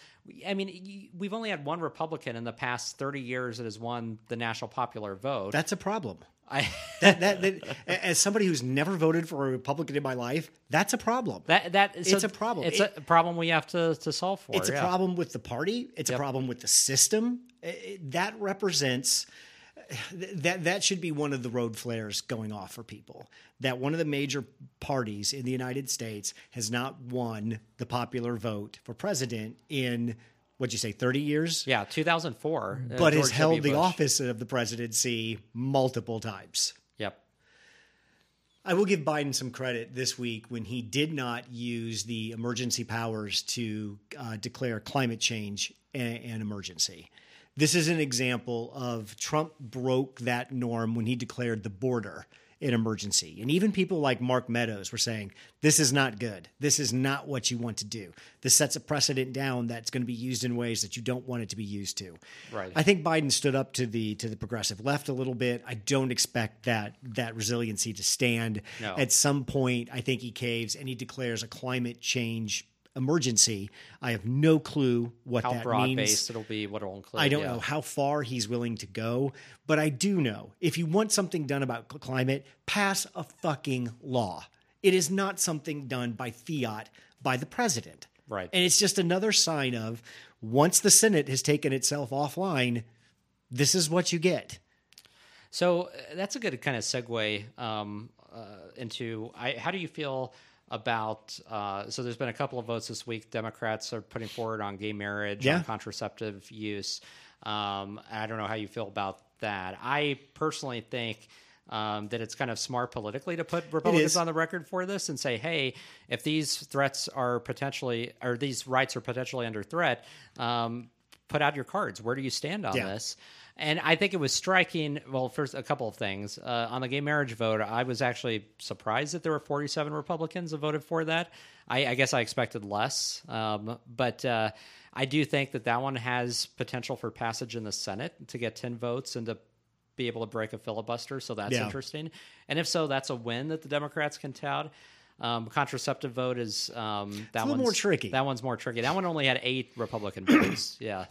I mean, we've only had one Republican in the past 30 years that has won the national popular vote. That's a problem. I that, that, that, as somebody who's never voted for a Republican in my life, that's a problem. That that it's a problem. It's it, a problem we have to to solve for. It's yeah. a problem with the party. It's yep. a problem with the system. It, that represents that that should be one of the road flares going off for people. That one of the major parties in the United States has not won the popular vote for president in what'd you say, 30 years? Yeah, 2004. Uh, but has held the office of the presidency multiple times. Yep. I will give Biden some credit this week when he did not use the emergency powers to uh, declare climate change an emergency. This is an example of Trump broke that norm when he declared the border an emergency. And even people like Mark Meadows were saying, this is not good. This is not what you want to do. This sets a precedent down that's going to be used in ways that you don't want it to be used to. Right. I think Biden stood up to the to the progressive left a little bit. I don't expect that that resiliency to stand. No. At some point, I think he caves and he declares a climate change emergency. I have no clue what how that broad means. based it'll be, what it'll include. I don't yeah. know how far he's willing to go, but I do know if you want something done about climate, pass a fucking law. It is not something done by fiat by the president. Right. And it's just another sign of once the Senate has taken itself offline, this is what you get. So uh, that's a good kind of segue um, uh, into I, how do you feel about uh, so there's been a couple of votes this week. Democrats are putting forward on gay marriage, yeah. on contraceptive use. Um, I don't know how you feel about that. I personally think um, that it's kind of smart politically to put Republicans on the record for this and say, hey, if these threats are potentially or these rights are potentially under threat, um, put out your cards. Where do you stand on yeah. this? And I think it was striking. Well, first, a couple of things. Uh, on the gay marriage vote, I was actually surprised that there were 47 Republicans that voted for that. I, I guess I expected less. Um, but uh, I do think that that one has potential for passage in the Senate to get 10 votes and to be able to break a filibuster. So that's yeah. interesting. And if so, that's a win that the Democrats can tout. Um, contraceptive vote is um, that one's more tricky. That one's more tricky. That one only had eight Republican votes. Yeah.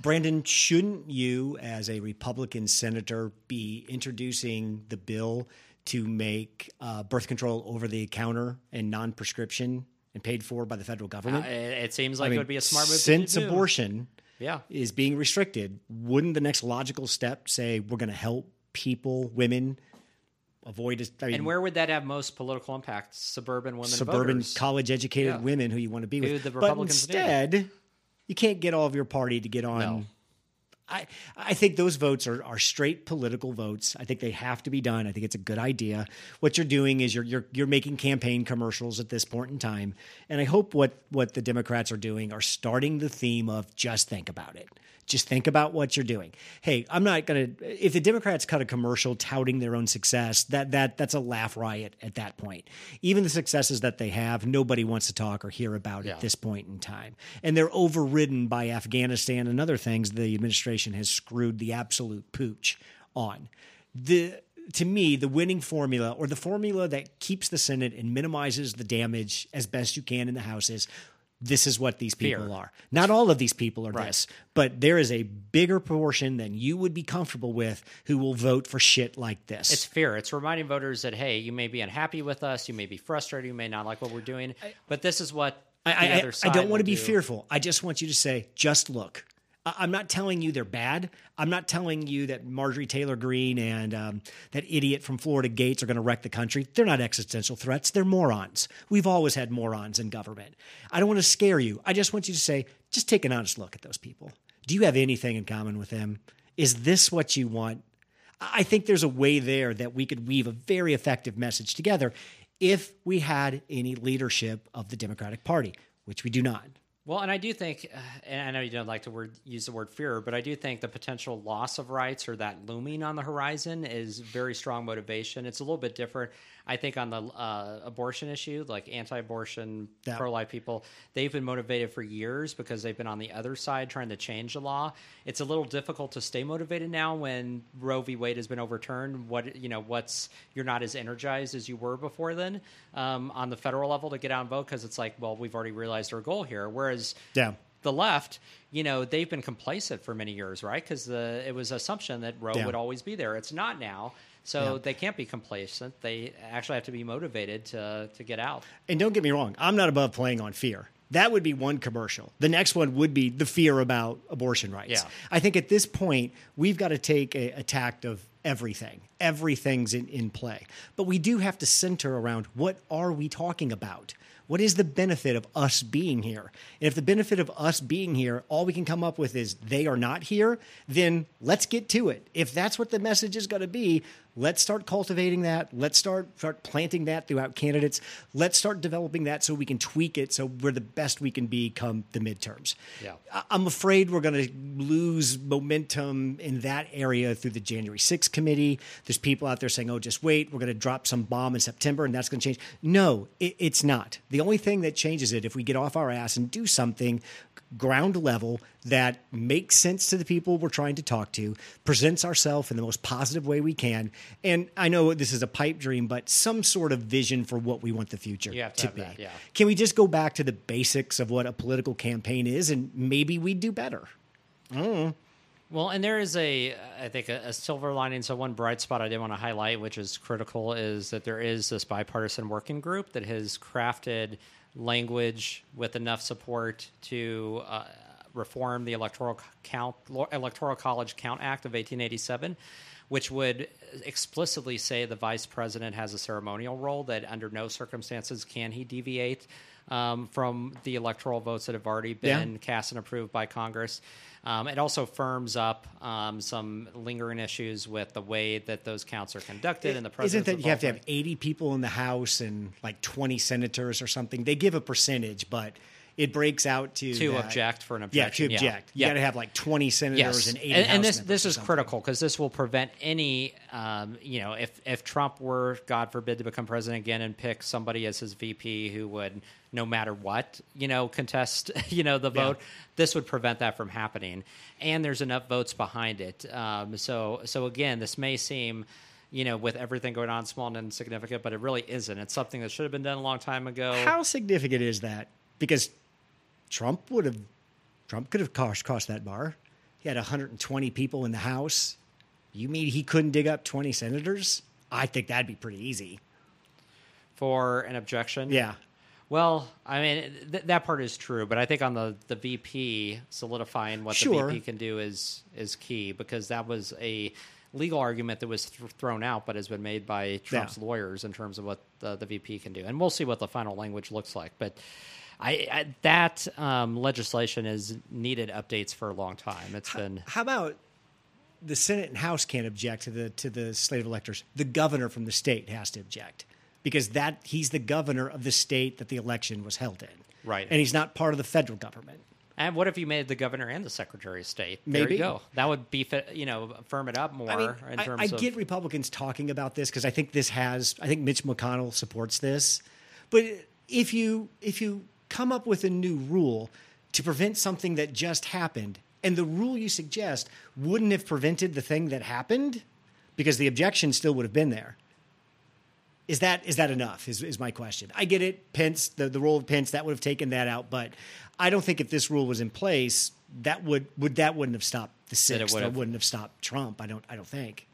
Brandon, shouldn't you, as a Republican senator, be introducing the bill to make uh, birth control over the counter and non prescription and paid for by the federal government? Uh, it, it seems like I mean, it would be a smart move. Since abortion yeah. is being restricted, wouldn't the next logical step say we're going to help people, women, avoid? I mean, And where would that have most political impact? Suburban women suburban voters. college educated Yeah. women who you want to be with. the but instead, you can't get all of your party to get on. No. I, I think those votes are, are straight political votes. I think they have to be done. I think it's a good idea. What you're doing is you're you're you're making campaign commercials at this point in time. And I hope what what the Democrats are doing are starting the theme of just think about it. Just think about what you're doing. Hey, I'm not going to if the Democrats cut a commercial touting their own success, that that that's a laugh riot at that point. Even the successes that they have, nobody wants to talk or hear about Yeah. at this point in time. And they're overridden by Afghanistan and other things the administration has screwed the absolute pooch on. The to me, the winning formula or the formula that keeps the Senate and minimizes the damage as best you can in the House is this is what these people Fear. are. Not all of these people are Right. this, but there is a bigger proportion than you would be comfortable with who will vote for shit like this. It's fear. It's reminding voters that hey, you may be unhappy with us, you may be frustrated, you may not like what we're doing, but this is what I, I, I don't want to be do. fearful. I just want you to say, just look. I'm not telling you they're bad. I'm not telling you that Marjorie Taylor Greene and um, that idiot from Florida Gaetz are going to wreck the country. They're not existential threats. They're morons. We've always had morons in government. I don't want to scare you. I just want you to say, just take an honest look at those people. Do you have anything in common with them? Is this what you want? I think there's a way there that we could weave a very effective message together if we had any leadership of the Democratic Party, which we do not. Well, and I do think, uh, and I know you don't like to word, use the word fear, but I do think the potential loss of rights or that looming on the horizon is very strong motivation. It's a little bit different, I think, on the uh, abortion issue, like anti-abortion, Yeah. pro-life people. They've been motivated for years because they've been on the other side trying to change the law. It's a little difficult to stay motivated now when Roe v. Wade has been overturned. What you know, what's you're not as energized as you were before then um, on the federal level to get out and vote because it's like, well, we've already realized our goal here. Whereas Yeah. the left, you know, they've been complacent for many years, right? Because the it was assumption that Roe Yeah. would always be there. It's not now, so Yeah. they can't be complacent. They actually have to be motivated to to get out. And don't get me wrong, I'm not above playing on fear. That would be one commercial. The next one would be the fear about abortion rights. Yeah. I think at this point, we've got to take a, a tact of everything. Everything's in, in play. But we do have to center around what are we talking about? What is the benefit of us being here? And if the benefit of us being here, all we can come up with is they are not here, then let's get to it. If that's what the message is going to be, let's start cultivating that. Let's start start planting that throughout candidates. Let's start developing that so we can tweak it so we're the best we can be come the midterms. Yeah. I'm afraid we're going to lose momentum in that area through the January 6th committee. There's people out there saying, oh, just wait, we're going to drop some bomb in September and that's going to change. No, it, it's not. The only thing that changes it if we get off our ass and do something ground level that makes sense to the people we're trying to talk to, presents ourselves in the most positive way we can. And I know this is a pipe dream, but some sort of vision for what we want the future to to be. that, yeah. Can we just go back to the basics of what a political campaign is and maybe we'd do better? Mm. Well, and there is a, I think, a, a silver lining. So one bright spot I did want to highlight, which is critical, is that there is this bipartisan working group that has crafted language with enough support to uh, reform the electoral count, electoral college count act of 1887, which would explicitly say the vice president has a ceremonial role that under no circumstances can he deviate um, from the electoral votes that have already been Yeah. cast and approved by Congress. Um, it also firms up um, some lingering issues with the way that those counts are conducted and the president. Isn't that you have to have 80 people in the House and like 20 senators or something? They give a percentage, but it breaks out to to that- object for an objection. Yeah, to object. You got to have like 20 senators yes, and 80 and, and this this is critical because this will prevent any, um, you know, if if Trump were, God forbid, to become president again and pick somebody as his VP who would, no matter what, you know, contest, you know, the Yeah. vote. This would prevent that from happening, and there's enough votes behind it. Um, so so again, this may seem you know, with everything going on, small and insignificant, but it really isn't. It's something that should have been done a long time ago. How significant is that? Because Trump would have, Trump could have cost, cost that bar. He had 120 people in the House. You mean he couldn't dig up 20 senators? I think that'd be pretty easy. For an objection? Yeah. Well, I mean, th- that part is true, but I think on the, the VP solidifying what Sure. the VP can do is is key because that was a legal argument that was th- thrown out, but has been made by Trump's Yeah. lawyers in terms of what the, the VP can do, and we'll see what the final language looks like. But I, I that um, legislation has needed updates for a long time. It's been How about the Senate and House can't object to the to the slate of electors? The governor from the state has to object because that he's the governor of the state that the election was held in. Right. And he's not part of the federal government. And what if you made the governor and the secretary of state? There Maybe. you go. That would be, you know, firm it up more I mean, in I, I of. get Republicans talking about this because I think this has. I think Mitch McConnell supports this, but if you if you come up with a new rule to prevent something that just happened, and the rule you suggest wouldn't have prevented the thing that happened, because the objection still would have been there. Is that is that enough? Is is my question. I get it. Pence, the, the role of Pence, that would have taken that out, but I don't think if this rule was in place, that would would that wouldn't have stopped the it sixth. would That wouldn't have stopped Trump. I don't. I don't think.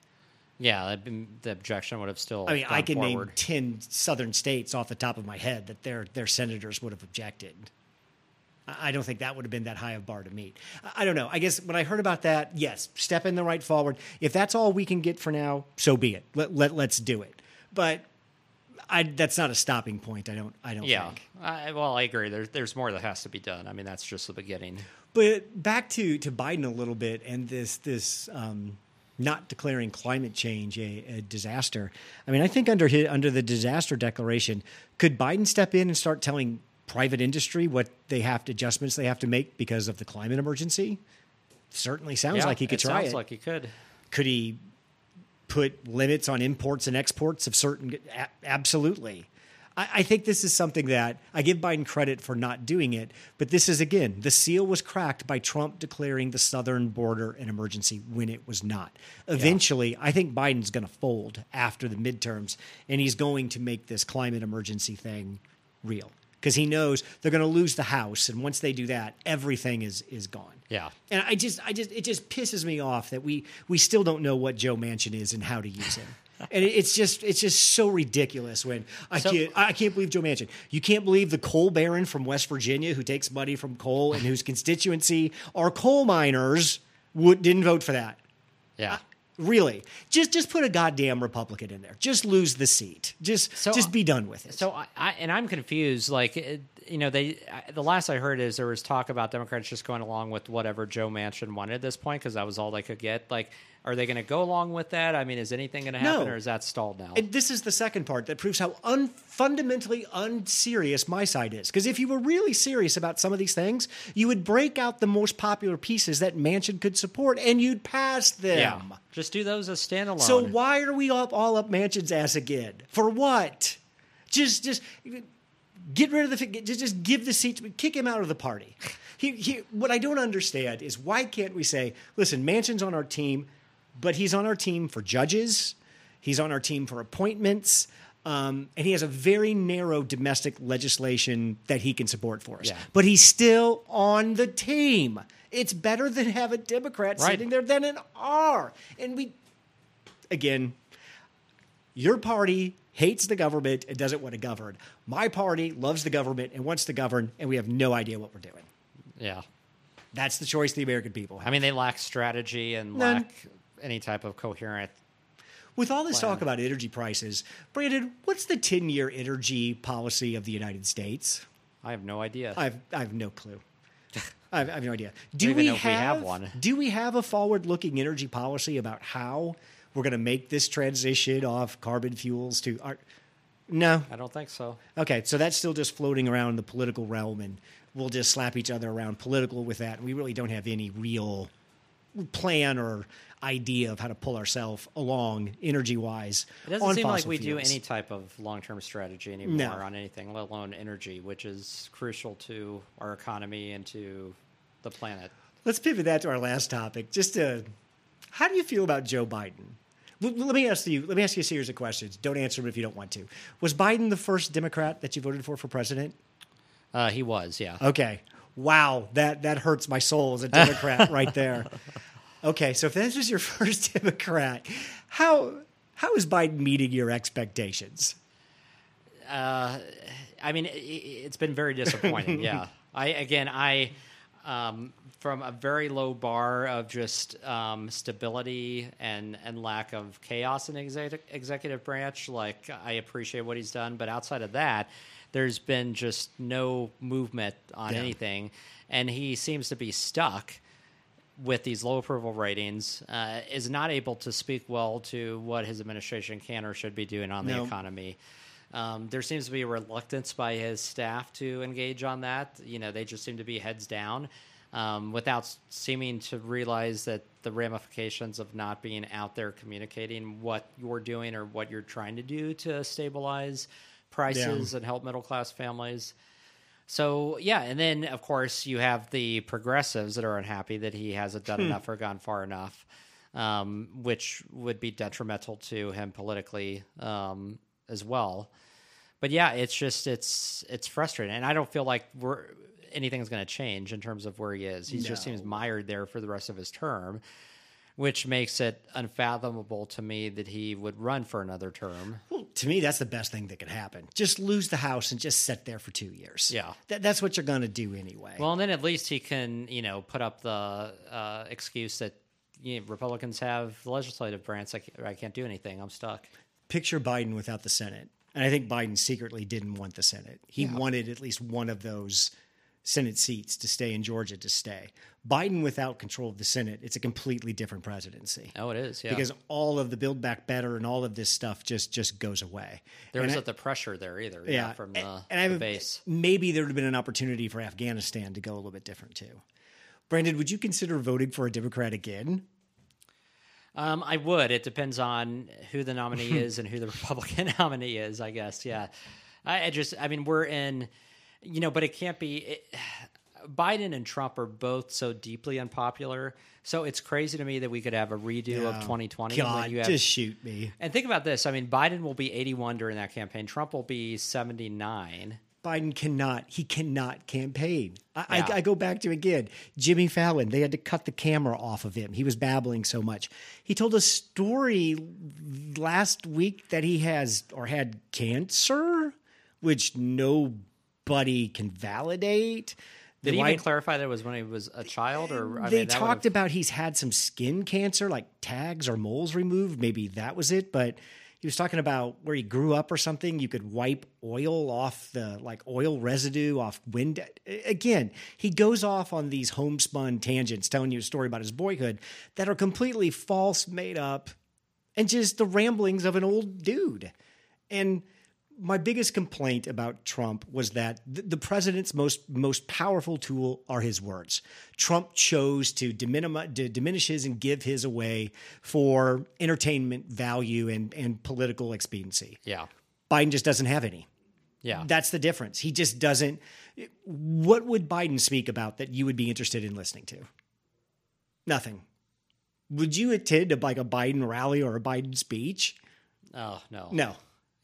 Yeah, the objection would have still. I mean, I can forward. name ten southern states off the top of my head that their their senators would have objected. I don't think that would have been that high of a bar to meet. I don't know. I guess when I heard about that, yes, step in the right forward. If that's all we can get for now, so be it. Let, let let's do it. But I, that's not a stopping point. I don't. I don't Yeah. think. I, well, I agree. There's there's more that has to be done. I mean, that's just the beginning. But back to, to Biden a little bit and this this um, not declaring climate change a, a disaster. I mean, I think under his, under the disaster declaration, could Biden step in and start telling private industry what they have to adjustments they have to make because of the climate emergency? Certainly sounds yeah, like he could try it try sounds it. like he could. could he put limits on imports and exports of certain? A- absolutely. I, I think this is something that I give Biden credit for not doing it, but this is again the seal was cracked by Trump declaring the southern border an emergency when it was not. Eventually, I think Biden's going to fold after the midterms, and he's going to make this climate emergency thing real because he knows they're going to lose the House, and once they do that, everything is is gone. Yeah. And I just, I just, it just pisses me off that we we still don't know what Joe Manchin is and how to use him. And it's just, it's just so ridiculous when I So- can't, I can't believe Joe Manchin. You can't believe the coal baron from West Virginia who takes money from coal and whose constituency are coal miners would, didn't vote for that. Yeah. Uh, really, just just put a goddamn Republican in there. Just lose the seat. Just So, just be done with it. So I, I and I'm confused. Like uh, you know, they I, the last I heard is there was talk about Democrats just going along with whatever Joe Manchin wanted at this point because that was all they could get. Like, are they going to go along with that? I mean, is anything going to happen, No. or is that stalled now? And this is the second part that proves how un- fundamentally unserious my side is. Because if you were really serious about some of these things, you would break out the most popular pieces that Manchin could support and you'd pass them. yeah, just do those as standalone. So why are we up all up Manchin's ass again? For what? Just just get rid of the just just give the seat kick him out of the party. He, he, what I don't understand is why can't we say, listen, Manchin's on our team, but he's on our team for judges, he's on our team for appointments, um, and he has a very narrow domestic legislation that he can support for us. Yeah. But he's still on the team. It's better than have a Democrat Right. sitting there than an R. And we again, your party hates the government and doesn't want to govern. My party loves the government and wants to govern, and we have no idea what we're doing. yeah, That's the choice the American people have. I mean, they lack strategy and None. lack any type of coherent. With all this plan. talk about energy prices, Brandon, what's the 10 year energy policy of the United States? I have no idea. I have, I have no clue. I have, I have no idea. Do we if we have, have one. Do we have a forward looking energy policy about how we're going to make this transition off carbon fuels to our. No, I don't think so. Okay, so that's still just floating around the political realm, and we'll just slap each other around political with that. We really don't have any real plan or idea of how to pull ourselves along energy wise. It doesn't seem like we do any type of long term strategy anymore No. on anything, let alone energy, which is crucial to our economy and to the planet. Let's pivot that to our last topic. Just to, how do you feel about Joe Biden? Let me ask you. Let me ask you a series of questions. Don't answer them if you don't want to. Was Biden the first Democrat that you voted for for president? Uh, he was, yeah. Okay. Wow, that that hurts my soul as a Democrat right there. Okay, so if this was your first Democrat, how how is Biden meeting your expectations? I mean, i- i- it's been very disappointing. yeah. I again, I um, from a very low bar of just um, stability and and lack of chaos in the exec- executive branch. Like I appreciate what he's done, but outside of that, there's been just no movement on Yeah. anything, and he seems to be stuck with these low approval ratings, uh, is not able to speak well to what his administration can or should be doing on the economy. Um, there seems to be a reluctance by his staff to engage on that. You know, they just seem to be heads down um, without seeming to realize that the ramifications of not being out there communicating what you're doing or what you're trying to do to stabilize prices and help middle class families. So yeah, and then of course you have the progressives that are unhappy that he hasn't done enough or gone far enough, um, which would be detrimental to him politically um, as well. But yeah, it's just it's it's frustrating, and I don't feel like we're anything's going to change in terms of where he is. He just seems mired there for the rest of his term, which makes it unfathomable to me that he would run for another term. Well, to me, that's the best thing that could happen. Just lose the House and just sit there for two years. Yeah. That, that's what you're going to do anyway. Well, and then at least he can, you know, put up the uh, excuse that you know, Republicans have the legislative branch. I can't, I can't do anything. I'm stuck. Picture Biden without the Senate. And I think Biden secretly didn't want the Senate. He wanted at least one of those Senate seats to stay in Georgia to stay. Biden without control of the Senate, it's a completely different presidency. Oh, it is. Yeah, Because all of the build back better and all of this stuff just just goes away. there and isn't the pressure there either. Yeah, yeah, from and- the, and I the base. Maybe there would have been an opportunity for Afghanistan to go a little bit different too. Brandon, would you consider voting for a Democrat again? Um, I would. It depends on who the nominee is and who the Republican nominee is. I guess. Yeah. I, I just. I mean, we're in. You know, but it can't be. It, Biden and Trump are both so deeply unpopular. So it's crazy to me that we could have a redo of 2020. God, you have, just shoot me. And think about this. I mean, Biden will be 81 during that campaign. Trump will be 79. Biden cannot. He cannot campaign. I, Yeah. I, I go back to again Jimmy Fallon. They had to cut the camera off of him. He was babbling so much. He told a story last week that he has or had cancer, which nobody can validate. Did he even clarify that it was when he was a child? Or I they mean, talked would've- about he's had some skin cancer, like tags or moles removed. Maybe that was it. But he was talking about where he grew up or something. You could wipe oil off the like oil residue off wind. Again, he goes off on these homespun tangents, telling you a story about his boyhood that are completely false, made up, and just the ramblings of an old dude. And my biggest complaint about Trump was that the president's most most powerful tool are his words. Trump chose to, diminimi- to diminish his and give his away for entertainment value and, and political expediency. Yeah. Biden just doesn't have any. Yeah. That's the difference. He just doesn't. What would Biden speak about that you would be interested in listening to? Nothing. Would you attend a, like a Biden rally or a Biden speech? oh, no. No.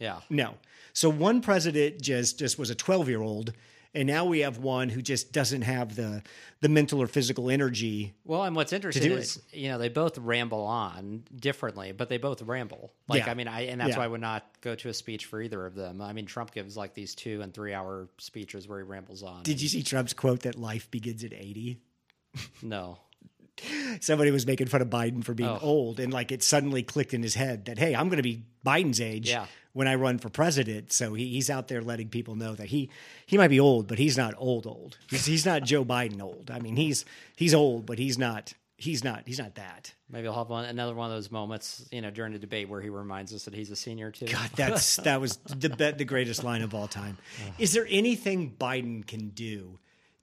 Yeah. No. So one president just just was a 12 year old, and now we have one who just doesn't have the the mental or physical energy. Well, and what's interesting is, you know, they both ramble on differently, but they both ramble. Like, Yeah. I mean, I and that's Yeah. why I would not go to a speech for either of them. I mean, Trump gives like these two and three hour speeches where he rambles on. Did you see Trump's quote that life begins at 80? no. Somebody was making fun of Biden for being Oh. old, and like it suddenly clicked in his head that hey, I'm going to be Biden's age Yeah. When I run for president. So he, he's out there letting people know that he he might be old, but he's not old old. He's, he's not Joe Biden old. I mean, he's he's old, but he's not he's not he's not that. Maybe I'll have one another one of those moments, you know, during the debate where he reminds us that he's a senior too. God, that's that was the the greatest line of all time. Is there anything Biden can do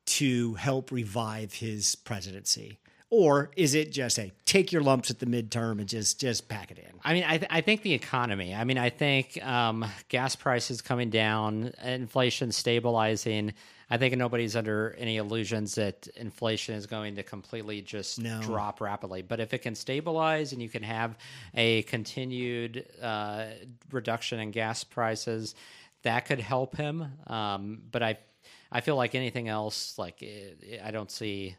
to help revive his presidency, or is it just a take your lumps at the midterm and just just pack it in? I mean, I, th- I think the economy. I mean, I think um, gas prices coming down, inflation stabilizing. I think nobody's under any illusions that inflation is going to completely just No. drop rapidly. But if it can stabilize and you can have a continued uh, reduction in gas prices, that could help him. Um, but I, I feel like anything else, like eh, I don't see,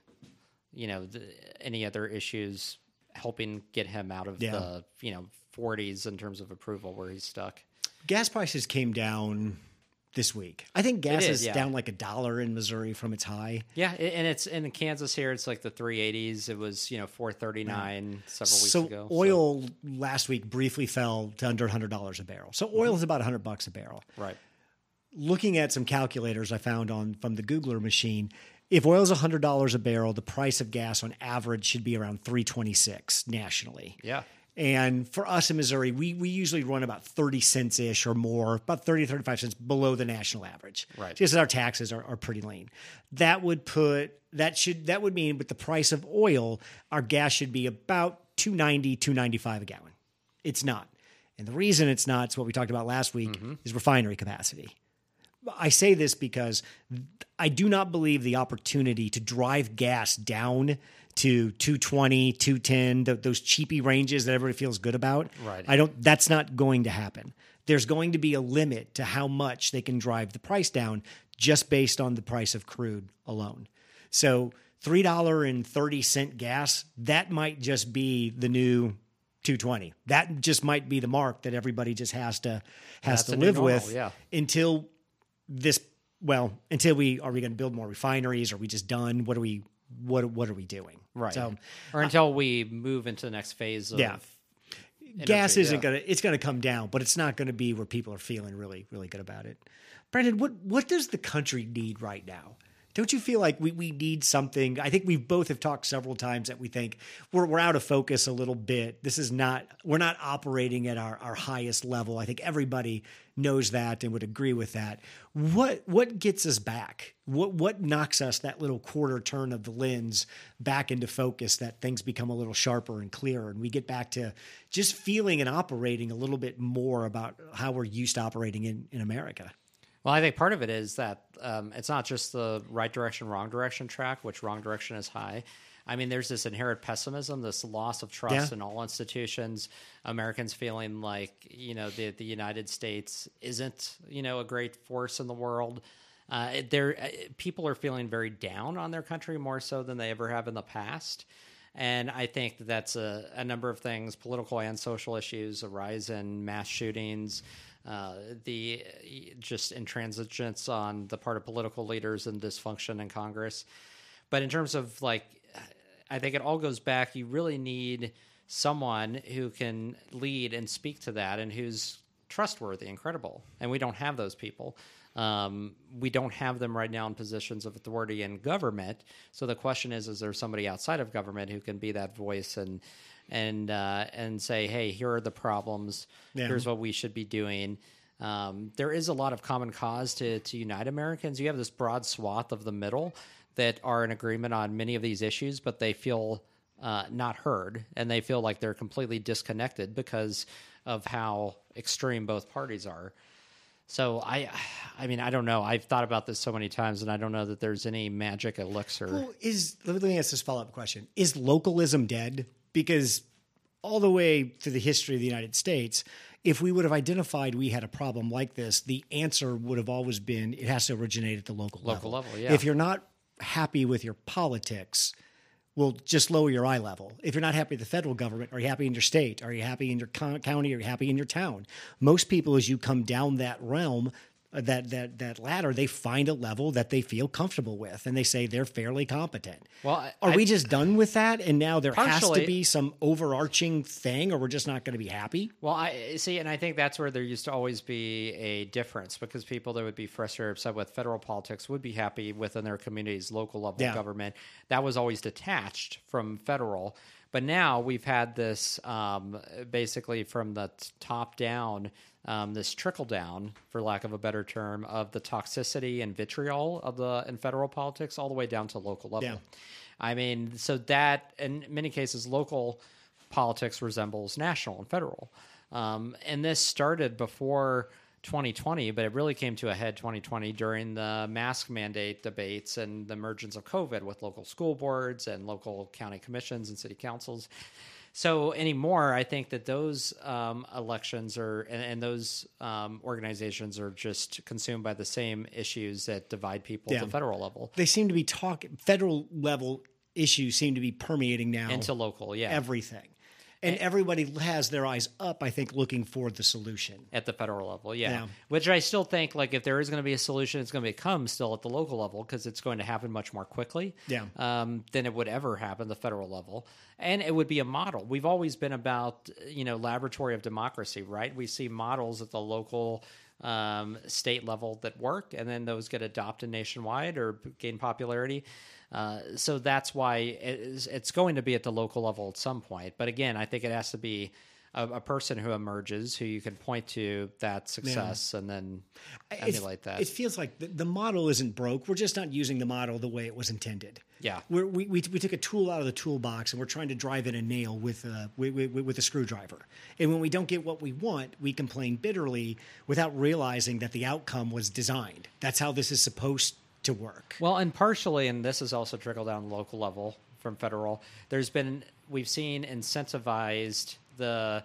you know, th- any other issues helping get him out of Yeah. the you know 40s in terms of approval where he's stuck. Gas prices came down this week. I think gas is, is yeah. down like a dollar in Missouri from its high. Yeah, and it's in Kansas here. It's like the 380s. It was you know 439 several weeks so ago. oil last week briefly fell to under hundred dollars a barrel. So oil is about hundred bucks a barrel. right. Looking at some calculators I found on from the Googler machine, if oil is hundred dollars a barrel, the price of gas on average should be around three twenty six nationally. Yeah. And for us in Missouri, we, we usually run about 30 cents ish or more, about 30, 35 cents below the national average. Right. Just as our taxes are, are pretty lean. That would put, that should, that would mean with the price of oil, our gas should be about 290, 295 a gallon. It's not. And the reason it's not, it's what we talked about last week, mm-hmm. is refinery capacity. I say this because I do not believe the opportunity to drive gas down to 220, 210, th- those cheapy ranges that everybody feels good about. Right. I don't that's not going to happen. There's going to be a limit to how much they can drive the price down just based on the price of crude alone. So, $3.30 gas, that might just be the new 220. That just might be the mark that everybody just has to has That's to live normal, with yeah. until this well until we are we going to build more refineries are we just done what are we what what are we doing Right. so or uh, until we move into the next phase of Yeah. gas isn't yeah. going to it's going to come down but it's not going to be where people are feeling really really good about it brandon what what does the country need right now don't you feel like we, we need something? I think we both have talked several times that we think we're, we're out of focus a little bit. This is not, we're not operating at our, our highest level. I think everybody knows that and would agree with that. What, what gets us back? What, what knocks us that little quarter turn of the lens back into focus that things become a little sharper and clearer and we get back to just feeling and operating a little bit more about how we're used to operating in, in America? Well, I think part of it is that um, it's not just the right direction, wrong direction track, which wrong direction is high. I mean, there's this inherent pessimism, this loss of trust Yeah. in all institutions. Americans feeling like you know the the United States isn't you know a great force in the world. Uh, there, uh, people are feeling very down on their country more so than they ever have in the past. And I think that that's a, a number of things, political and social issues, a rise in mass shootings, uh, the uh, just intransigence on the part of political leaders and dysfunction in Congress. But in terms of like, I think it all goes back. You really need someone who can lead and speak to that and who's trustworthy and credible. And we don't have those people. Um, we don't have them right now in positions of authority in government. So the question is: Is there somebody outside of government who can be that voice and and uh, and say, "Hey, here are the problems. Yeah. Here's what we should be doing." Um, there is a lot of common cause to to unite Americans. You have this broad swath of the middle that are in agreement on many of these issues, but they feel uh, not heard, and they feel like they're completely disconnected because of how extreme both parties are. So I, I mean, I don't know. I've thought about this so many times, and I don't know that there's any magic elixir. Well, is let me ask this follow up question: Is localism dead? Because all the way through the history of the United States, if we would have identified we had a problem like this, the answer would have always been it has to originate at the local Local level. level, yeah. If you're not happy with your politics, well, just lower your eye level. If you're not happy with the federal government, are you happy in your state? Are you happy in your co- county? Are you happy in your town? Most people, as you come down that realm, that that that ladder, they find a level that they feel comfortable with, and they say they're fairly competent. Well, I- are I- we just done with that, and now there has to be some overarching thing, or we're just not going to be happy? Well, I see, and I think that's where there used to always be a difference because people that would be frustrated upset with federal politics would be happy within their communities, local level Yeah. government. That was always detached from federal. But now we've had this um, basically from the top down, um, this trickle down, for lack of a better term, of the toxicity and vitriol of the in federal politics all the way down to local level. Yeah. I mean, so that in many cases, local politics resembles national and federal. Um, and this started before 2020, but it really came to a head 2020 during the mask mandate debates and the emergence of COVID with local school boards and local county commissions and city councils. So anymore, I think that those um, elections are and, and those um, organizations are just consumed by the same issues that divide people Yeah. at the federal level They seem to be talking federal level issues seem to be permeating now into local. Yeah, everything. And everybody has their eyes up, I think, looking for the solution. at the federal level yeah. Yeah. which i still think like if there is going to be a solution it's going to become still at the local level because it's going to happen much more quickly Yeah. um, than it would ever happen at the federal level and it would be a model we've always been about you know laboratory of democracy right we see models at the local um, state level that work and then those get adopted nationwide or gain popularity uh, so that's why it is, it's going to be at the local level at some point but again i think it has to be a, a person who emerges who you can point to that success and then It's- emulate that. It feels like the, the model isn't broke. We're just not using the model the way it was intended. Yeah. We're, we, we we took a tool out of the toolbox and we're trying to drive in a nail with a with, with, with a screwdriver. And when we don't get what we want, we complain bitterly without realizing that the outcome was designed. That's how this is supposed to work. Well, and partially, and this has also trickled down the local level from federal. There's been we've seen incentivized the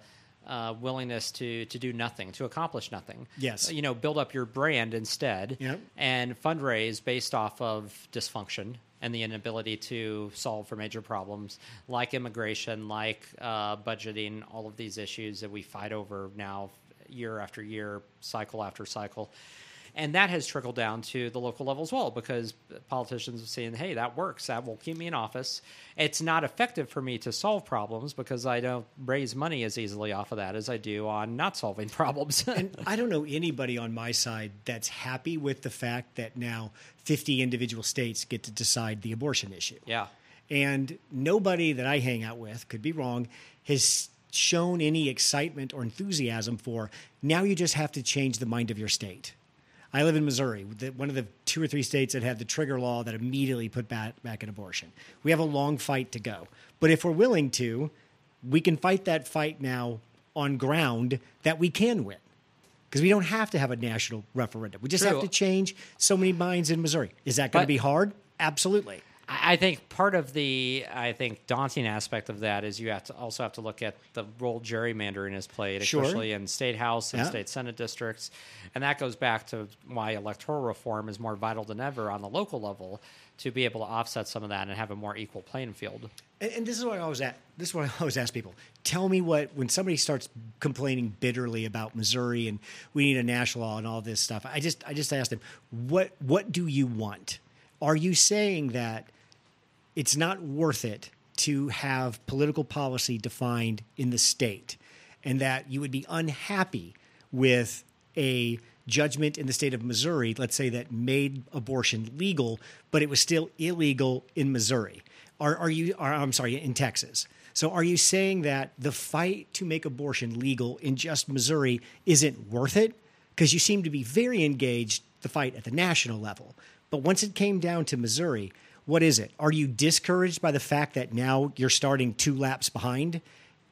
uh, willingness to to do nothing, to accomplish nothing. Yes. you know, build up your brand instead, Yep. and fundraise based off of dysfunction and the inability to solve for major problems like immigration, like uh, budgeting, all of these issues that we fight over now, year after year, cycle after cycle. And that has trickled down to the local level as well because politicians are saying, hey, that works. That will keep me in office. It's not effective for me to solve problems because I don't raise money as easily off of that as I do on not solving problems. And I don't know anybody on my side that's happy with the fact that now 50 individual states get to decide the abortion issue. yeah. And nobody that I hang out with, could be wrong, has shown any excitement or enthusiasm for now you just have to change the mind of your state. I live in Missouri, the- one of the two or three states that had the trigger law that immediately put back, back an abortion. We have a long fight to go. But if we're willing to, we can fight that fight now on ground that we can win. Because we don't have to have a national referendum. We just True. have to change so many minds in Missouri. Is that going to be hard? Absolutely. I think part of the I think daunting aspect of that is you have to also have to look at the role gerrymandering has played, Sure. especially in state house and Yeah. state senate districts, and that goes back to why electoral reform is more vital than ever on the local level to be able to offset some of that and have a more equal playing field. And, and this is what I always at. This is what I always ask people. Tell me what when somebody starts complaining bitterly about Missouri and we need a national law and all this stuff. I just I just ask them what what do you want? Are you saying that it's not worth it to have political policy defined in the state, and that you would be unhappy with a judgment in the state of Missouri, let's say that made abortion legal, but it was still illegal in Missouri. Are, are you? Are, I'm sorry, in Texas. So, are you saying that the fight to make abortion legal in just Missouri isn't worth it? Because you seem to be very engaged the fight at the national level, but once it came down to Missouri, what is it? Are you discouraged by the fact that now you're starting two laps behind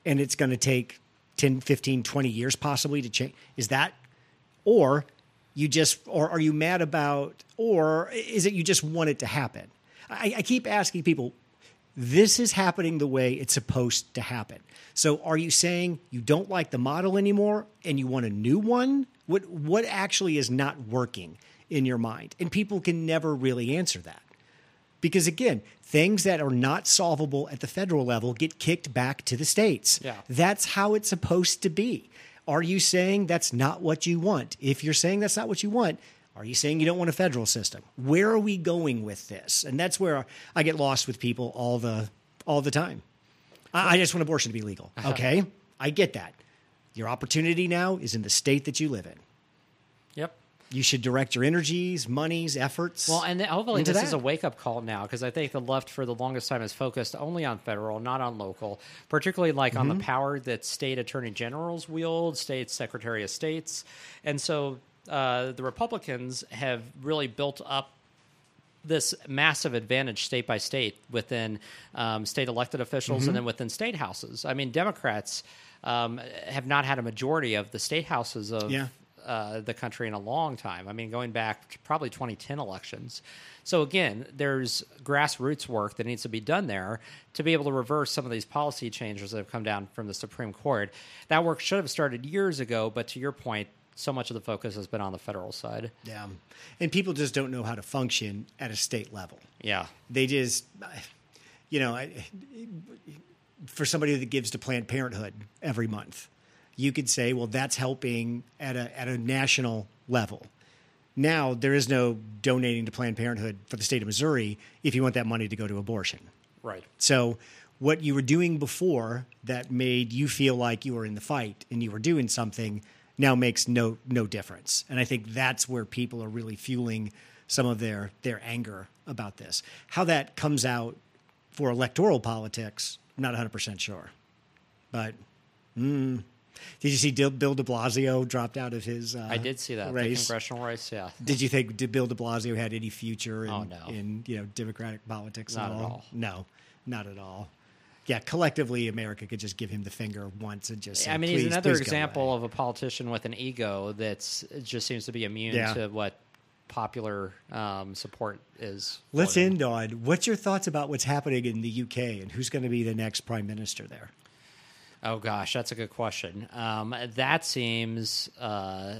and it's going to take 10, 15, 20 years possibly to change? Is that, or you just, or are you mad about, or is it you just want it to happen? I, I keep asking people, this is happening the way it's supposed to happen. So are you saying you don't like the model anymore and you want a new one? What what actually is not working in your mind? And people can never really answer that. Because again, things that are not solvable at the federal level get kicked back to the states. Yeah. That's how it's supposed to be. Are you saying that's not what you want? If you're saying that's not what you want, are you saying you don't want a federal system? Where are we going with this? And that's where I get lost with people all the all the time. I, I just want abortion to be legal. Uh-huh. Okay, I get that. Your opportunity now is in the state that you live in. You should direct your energies, monies, efforts. Well, and hopefully this that. is a wake up call now because I think the left for the longest time has focused only on federal, not on local, particularly like on Mm-hmm. the power that state attorney generals wield, state secretary of states. And so uh, the Republicans have really built up this massive advantage state by state within um, state elected officials Mm-hmm. and then within state houses. I mean, Democrats um, have not had a majority of the state houses of Yeah. Uh, the country in a long time. I mean, going back to probably 2010 elections. So again, there's grassroots work that needs to be done there to be able to reverse some of these policy changes that have come down from the Supreme Court. That work should have started years ago, but to your point, so much of the focus has been on the federal side. yeah. And people just don't know how to function at a state level. Yeah. They just, you know, I- for somebody that gives to Planned Parenthood every month, you could say, well, that's helping at a at a national level. Now there is no donating to Planned Parenthood for the state of Missouri if you want that money to go to abortion. Right. So what you were doing before that made you feel like you were in the fight and you were doing something now makes no no difference. And I think that's where people are really fueling some of their their anger about this. How that comes out for electoral politics, I'm not 100% sure. But mm, did you see Bill de Blasio dropped out of his uh, I did see that. The race? congressional race, yeah. Did you think did Bill de Blasio had any future in, Oh, no. in you know Democratic politics Not at at all? all. No, not at all. Yeah, collectively, America could just give him the finger once and just. Say, I mean, he's another example of a politician with an ego that's just seems to be immune Yeah. to what popular um, support is. Let's end on what's your thoughts about what's happening in the UK and who's going to be the next prime minister there? Oh gosh, that's a good question. Um, that seems uh,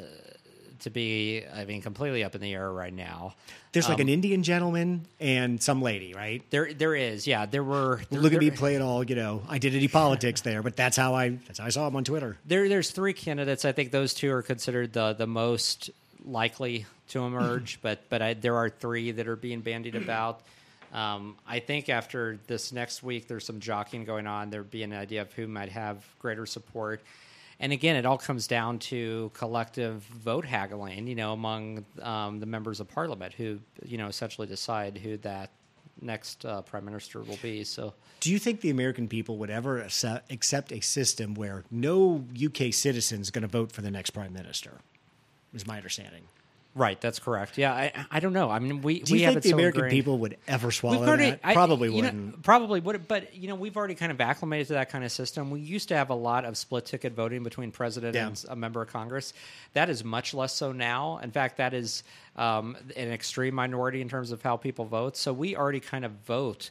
to be, I mean, completely up in the air right now. There's like Um, an Indian gentleman and some lady, right? There, there is, yeah. There were. There, Look at me there- play it all, you know, identity politics there, but that's how I that's how I saw him on Twitter. There, there's three candidates. I think those two are considered the the most likely to emerge, but but I, there are three that are being bandied about. Um, I think after this next week, there's some jockeying going on. There'd be an idea of who might have greater support. And again, it all comes down to collective vote haggling, you know, among um, the members of parliament who, you know, essentially decide who that next uh, prime minister will be. So, Do you think the American people would ever accept, accept a system where no UK citizen is going to vote for the next prime minister? Is my understanding. Right, that's correct. Yeah, I, I don't know. I mean, we Do you have think the so American ingrained- people would ever swallow We've already, that? I- Probably wouldn't. probably would, but you know, we've already kind of acclimated to that kind of system. We used to have a lot of split ticket voting between president Yeah. and a member of Congress. That is much less so now. In fact, that is um, an extreme minority in terms of how people vote. So we already kind of vote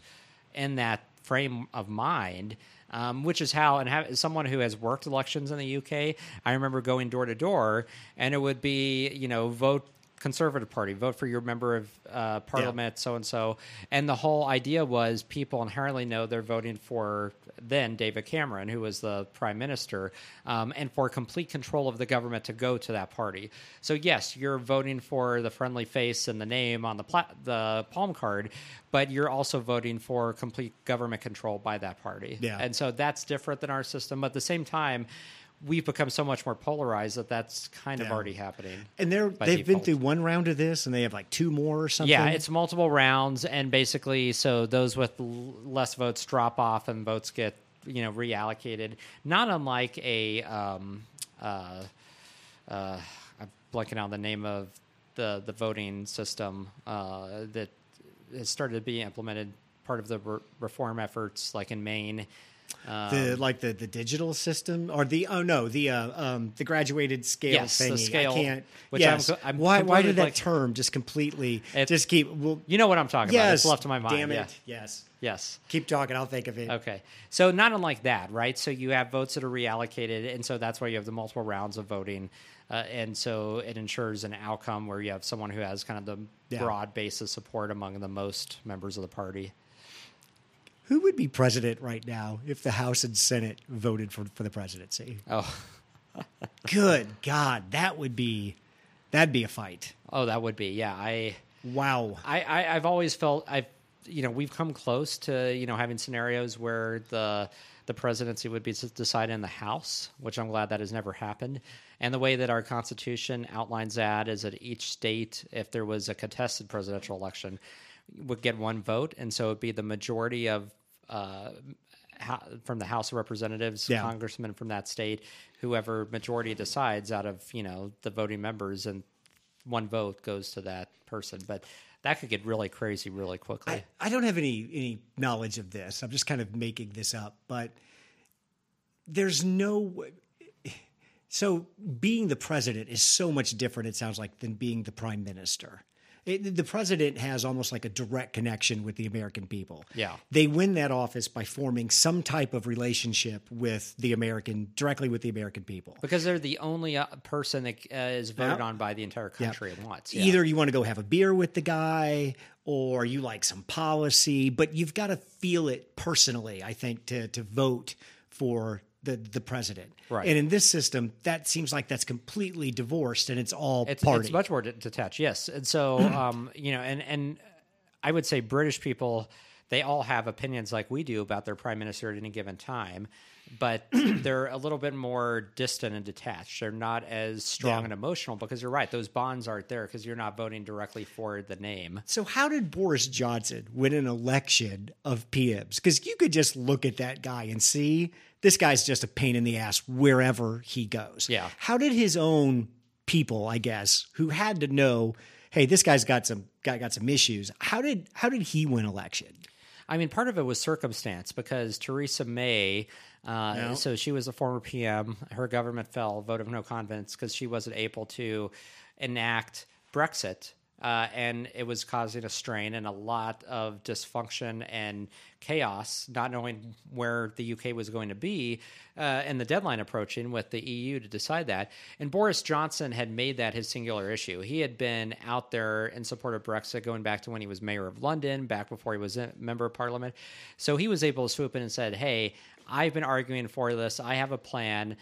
in that frame of mind. Um, which is how, and have, as someone who has worked elections in the UK, I remember going door to door, and it would be, you know, vote Conservative Party, vote for your member of uh, Parliament, so and so. And the whole idea was people inherently know they're voting for then David Cameron, who was the prime minister, um, and for complete control of the government to go to that party. So yes, you're voting for the friendly face and the name on the pla- the palm card, but you're also voting for complete government control by that party. Yeah. And so that's different than our system. But at the same time. We've become so much more polarized that that's kind of Yeah. already happening. And they're they've been through one round of this, and they have like two more or something. Yeah, it's multiple rounds, and basically, so those with l- less votes drop off, and votes get you know reallocated. Not unlike a, um, uh, uh, I'm blanking on the name of the the voting system uh, that has started to be implemented. Part of the re- reform efforts, like in Maine. Um, the like the, the digital system or the oh no the uh, um the graduated scale Yes, the scale, I can't. which I'm I'm why why did that like- term just completely It- just keep well? you know what I'm talking about? Yes, It's left to my mind. Damn it! yeah. Yes. Yes. Keep talking. I'll think of it. Okay. So not unlike that, right? So you have votes that are reallocated, and so that's why you have the multiple rounds of voting. Uh, and so it ensures an outcome where you have someone who has kind of the Yeah. broad base of support among the most members of the party. Who would be president right now if the House and Senate voted for for the presidency? Oh, Good God, that would be that'd be a fight. oh, that would be yeah. I, Wow. I, I I've always felt I've you know we've come close to you know having scenarios where the the presidency would be decided in the House, which I'm glad that has never happened. And the way that our Constitution outlines that is that each state, if there was a contested presidential election, would get one vote, and so it'd be the majority of uh, from the House of Representatives, Yeah. congressmen from that state, whoever majority decides out of you know the voting members, and one vote goes to that person. But that could get really crazy really quickly. I, I don't have any any knowledge of this. I'm just kind of making this up, but there's no. So being the president is so much different. It sounds like than being the prime minister. It, the president has almost like a direct connection with the American people. Yeah. they win that office by forming some type of relationship with the American, directly with the American people. because they're the only uh, person that uh, is voted Yeah. on by the entire country at once. Yeah. Either you want to go have a beer with the guy or you like some policy, but you've got to feel it personally, I think, to to vote for the the president. Right. And in this system, that seems like that's completely divorced and it's all it's, party. it's much more de- detached yes and so um, you know and and i would say british people they all have opinions like we do about their prime minister at any given time but they're a little bit more distant and detached they're not as strong Yeah. and emotional because you're right those bonds aren't there because you're not voting directly for the name so how did Boris Johnson win an election of PMs? Because you could just look at that guy and see this guy's just a pain in the ass wherever he goes. Yeah. How did his own people, I guess, who had to know, hey, this guy's got some got, got some issues. How did how did he win election? I mean, part of it was circumstance because Theresa May, uh, so she was a former PM. Her government fell, vote of no confidence, because she wasn't able to enact Brexit. Uh, and it was causing a strain and a lot of dysfunction and chaos, not knowing where the UK was going to be, uh, and the deadline approaching with the EU to decide that. And Boris Johnson had made that his singular issue. He had been out there in support of Brexit going back to when he was mayor of London, back before he was a member of parliament. So he was able to swoop in and said, "Hey, I've been arguing for this. I have a plan."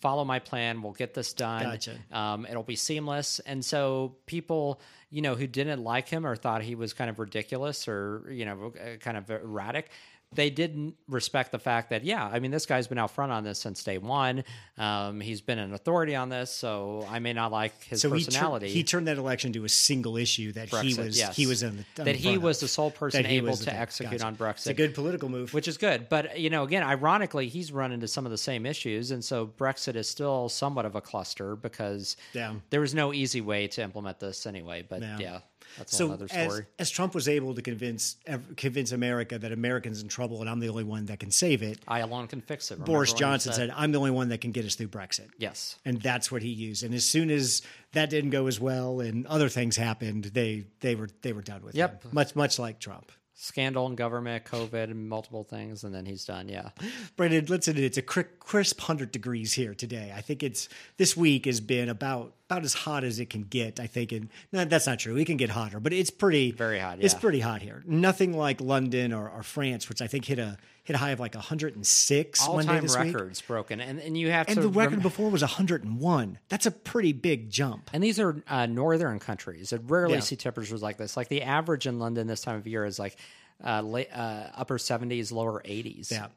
Follow my plan. We'll get this done. Gotcha. Um, it'll be seamless. And so people, you know, who didn't like him or thought he was kind of ridiculous or, you know, kind of erratic, they didn't respect the fact that, yeah, I mean, this guy's been out front on this since day one. Um, he's been an authority on this. So I may not like his So he, tur- personality. he turned that election to a single issue that he was yes. he was in the, that he was of. the sole person able to execute Gotcha. on Brexit. It's a good political move. which is good. But you know, again, ironically, he's run into some of the same issues, and so Brexit is still somewhat of a cluster because Yeah. there was no easy way to implement this anyway. But Yeah. yeah, that's so another story. as Trump was able to convince convince America that Americans in trouble and I'm the only one that can save it, I alone can fix it. Remember Boris Johnson said, "I'm the only one that can get us through Brexit." "Yes." And that's what he used. And as soon as that didn't go as well and other things happened, they they were they were done with Yep. him. Much much like Trump. Scandal in government, COVID, and multiple things, and then he's done. Yeah, Brendan, listen, it's a crisp hundred degrees here today. I think it's this week has been about about as hot as it can get. I think, and no, that's not true. It can get hotter, but it's pretty Very hot, It's pretty hot here. Nothing like London or, or France, which I think hit a hit a high of like 106 all one day this week. records broken, and and you have And the record rem- before was 101. That's a pretty big jump. And these are uh, northern countries that rarely Yeah. see temperatures like this. Like the average in London this time of year is like uh, late, uh, upper 70s, lower 80s. Yeah.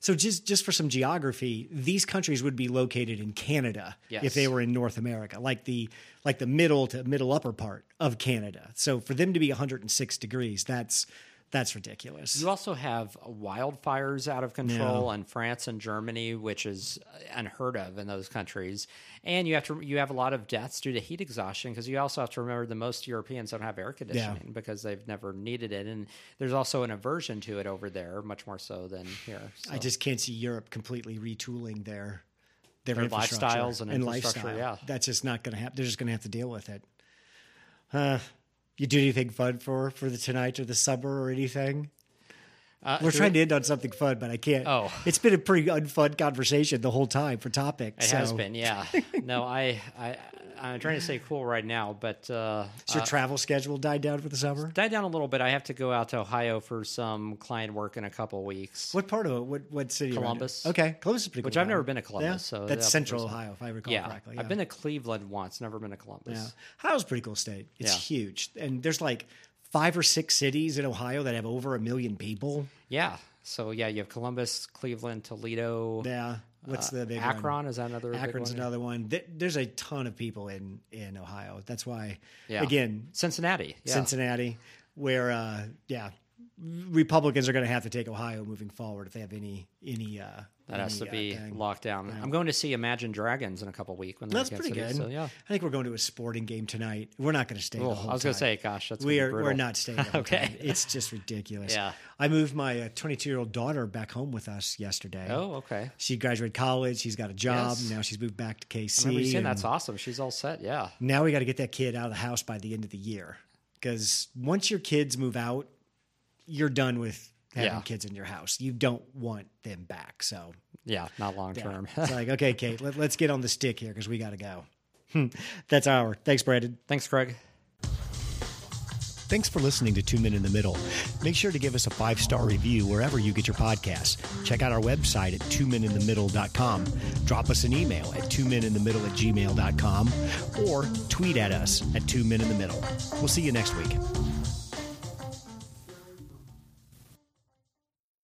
So just just for some geography, these countries would be located in Canada Yes. if they were in North America, like the like the middle to middle upper part of Canada. So for them to be 106 degrees, that's that's ridiculous. You also have wildfires out of control in France and Germany, which is unheard of in those countries. And you have to you have a lot of deaths due to heat exhaustion because you also have to remember that most Europeans don't have air conditioning because they've never needed it, and there's also an aversion to it over there, much more so than here. So. I just can't see Europe completely retooling their their, Their infrastructure lifestyles and infrastructure, lifestyle. yeah. That's just not going to happen. They're just going to have to deal with it. Uh, you do anything fun for for the tonight or the summer or anything? Uh, We're trying to end on something fun, but I can't. Oh. it's been a pretty unfun conversation the whole time for topics. It so. has been, yeah. No, I, I, I'm trying to stay cool right now, but uh, Has your uh, travel schedule died down for the summer? died down a little bit. I have to go out to Ohio for some client work in a couple weeks. What part of it? What what city? Columbus. Okay, Columbus is pretty. Cool. Which cool I've never been to Columbus, Yeah? so that's that'll Central. Ohio, if I recall yeah, correctly. I've been to Cleveland once, never been to Columbus. Yeah. Ohio's a pretty cool state. It's Yeah. huge, and there's like five or six cities in Ohio that have over a million people. Yeah. So yeah, you have Columbus, Cleveland, Toledo. Yeah. What's the big Uh, Akron one? is that another? Akron's another one. There's a ton of people in in Ohio. That's why, Yeah. again, Cincinnati. Yeah. Cincinnati, where uh, yeah, Republicans are going to have to take Ohio moving forward if they have any any. Uh, That has to be uh, locked down. I'm going to see Imagine Dragons in a couple weeks when they're That's pretty good. So yeah. I think we're going to a sporting game tonight. We're not going to stay. the Oh, whole I was going to say, gosh, that's we are. we're not staying. Okay. time. it's just ridiculous. Yeah. I moved my 22 year old daughter back home with us yesterday. Oh, okay. She graduated college. She's got a job. Yes. Now she's moved back to KC. I remember you saying and that's awesome. She's all set. Yeah. Now we got to get that kid out of the house by the end of the year. Because once your kids move out, you're done with having Yeah. kids in your house. You don't want them back. So Yeah, not long yeah. term. it's like, okay, Kate, let, let's get on the stick here because we got to go. That's our. Thanks, Brandon. Thanks, Craig. Thanks for listening to Two Men in the Middle. Make sure to give us a five star review wherever you get your podcasts. Check out our website at twomeninthemiddle.com. Drop us an email at twomeninthemiddle at gmail.com or tweet at us at two men in the middle. We'll see you next week.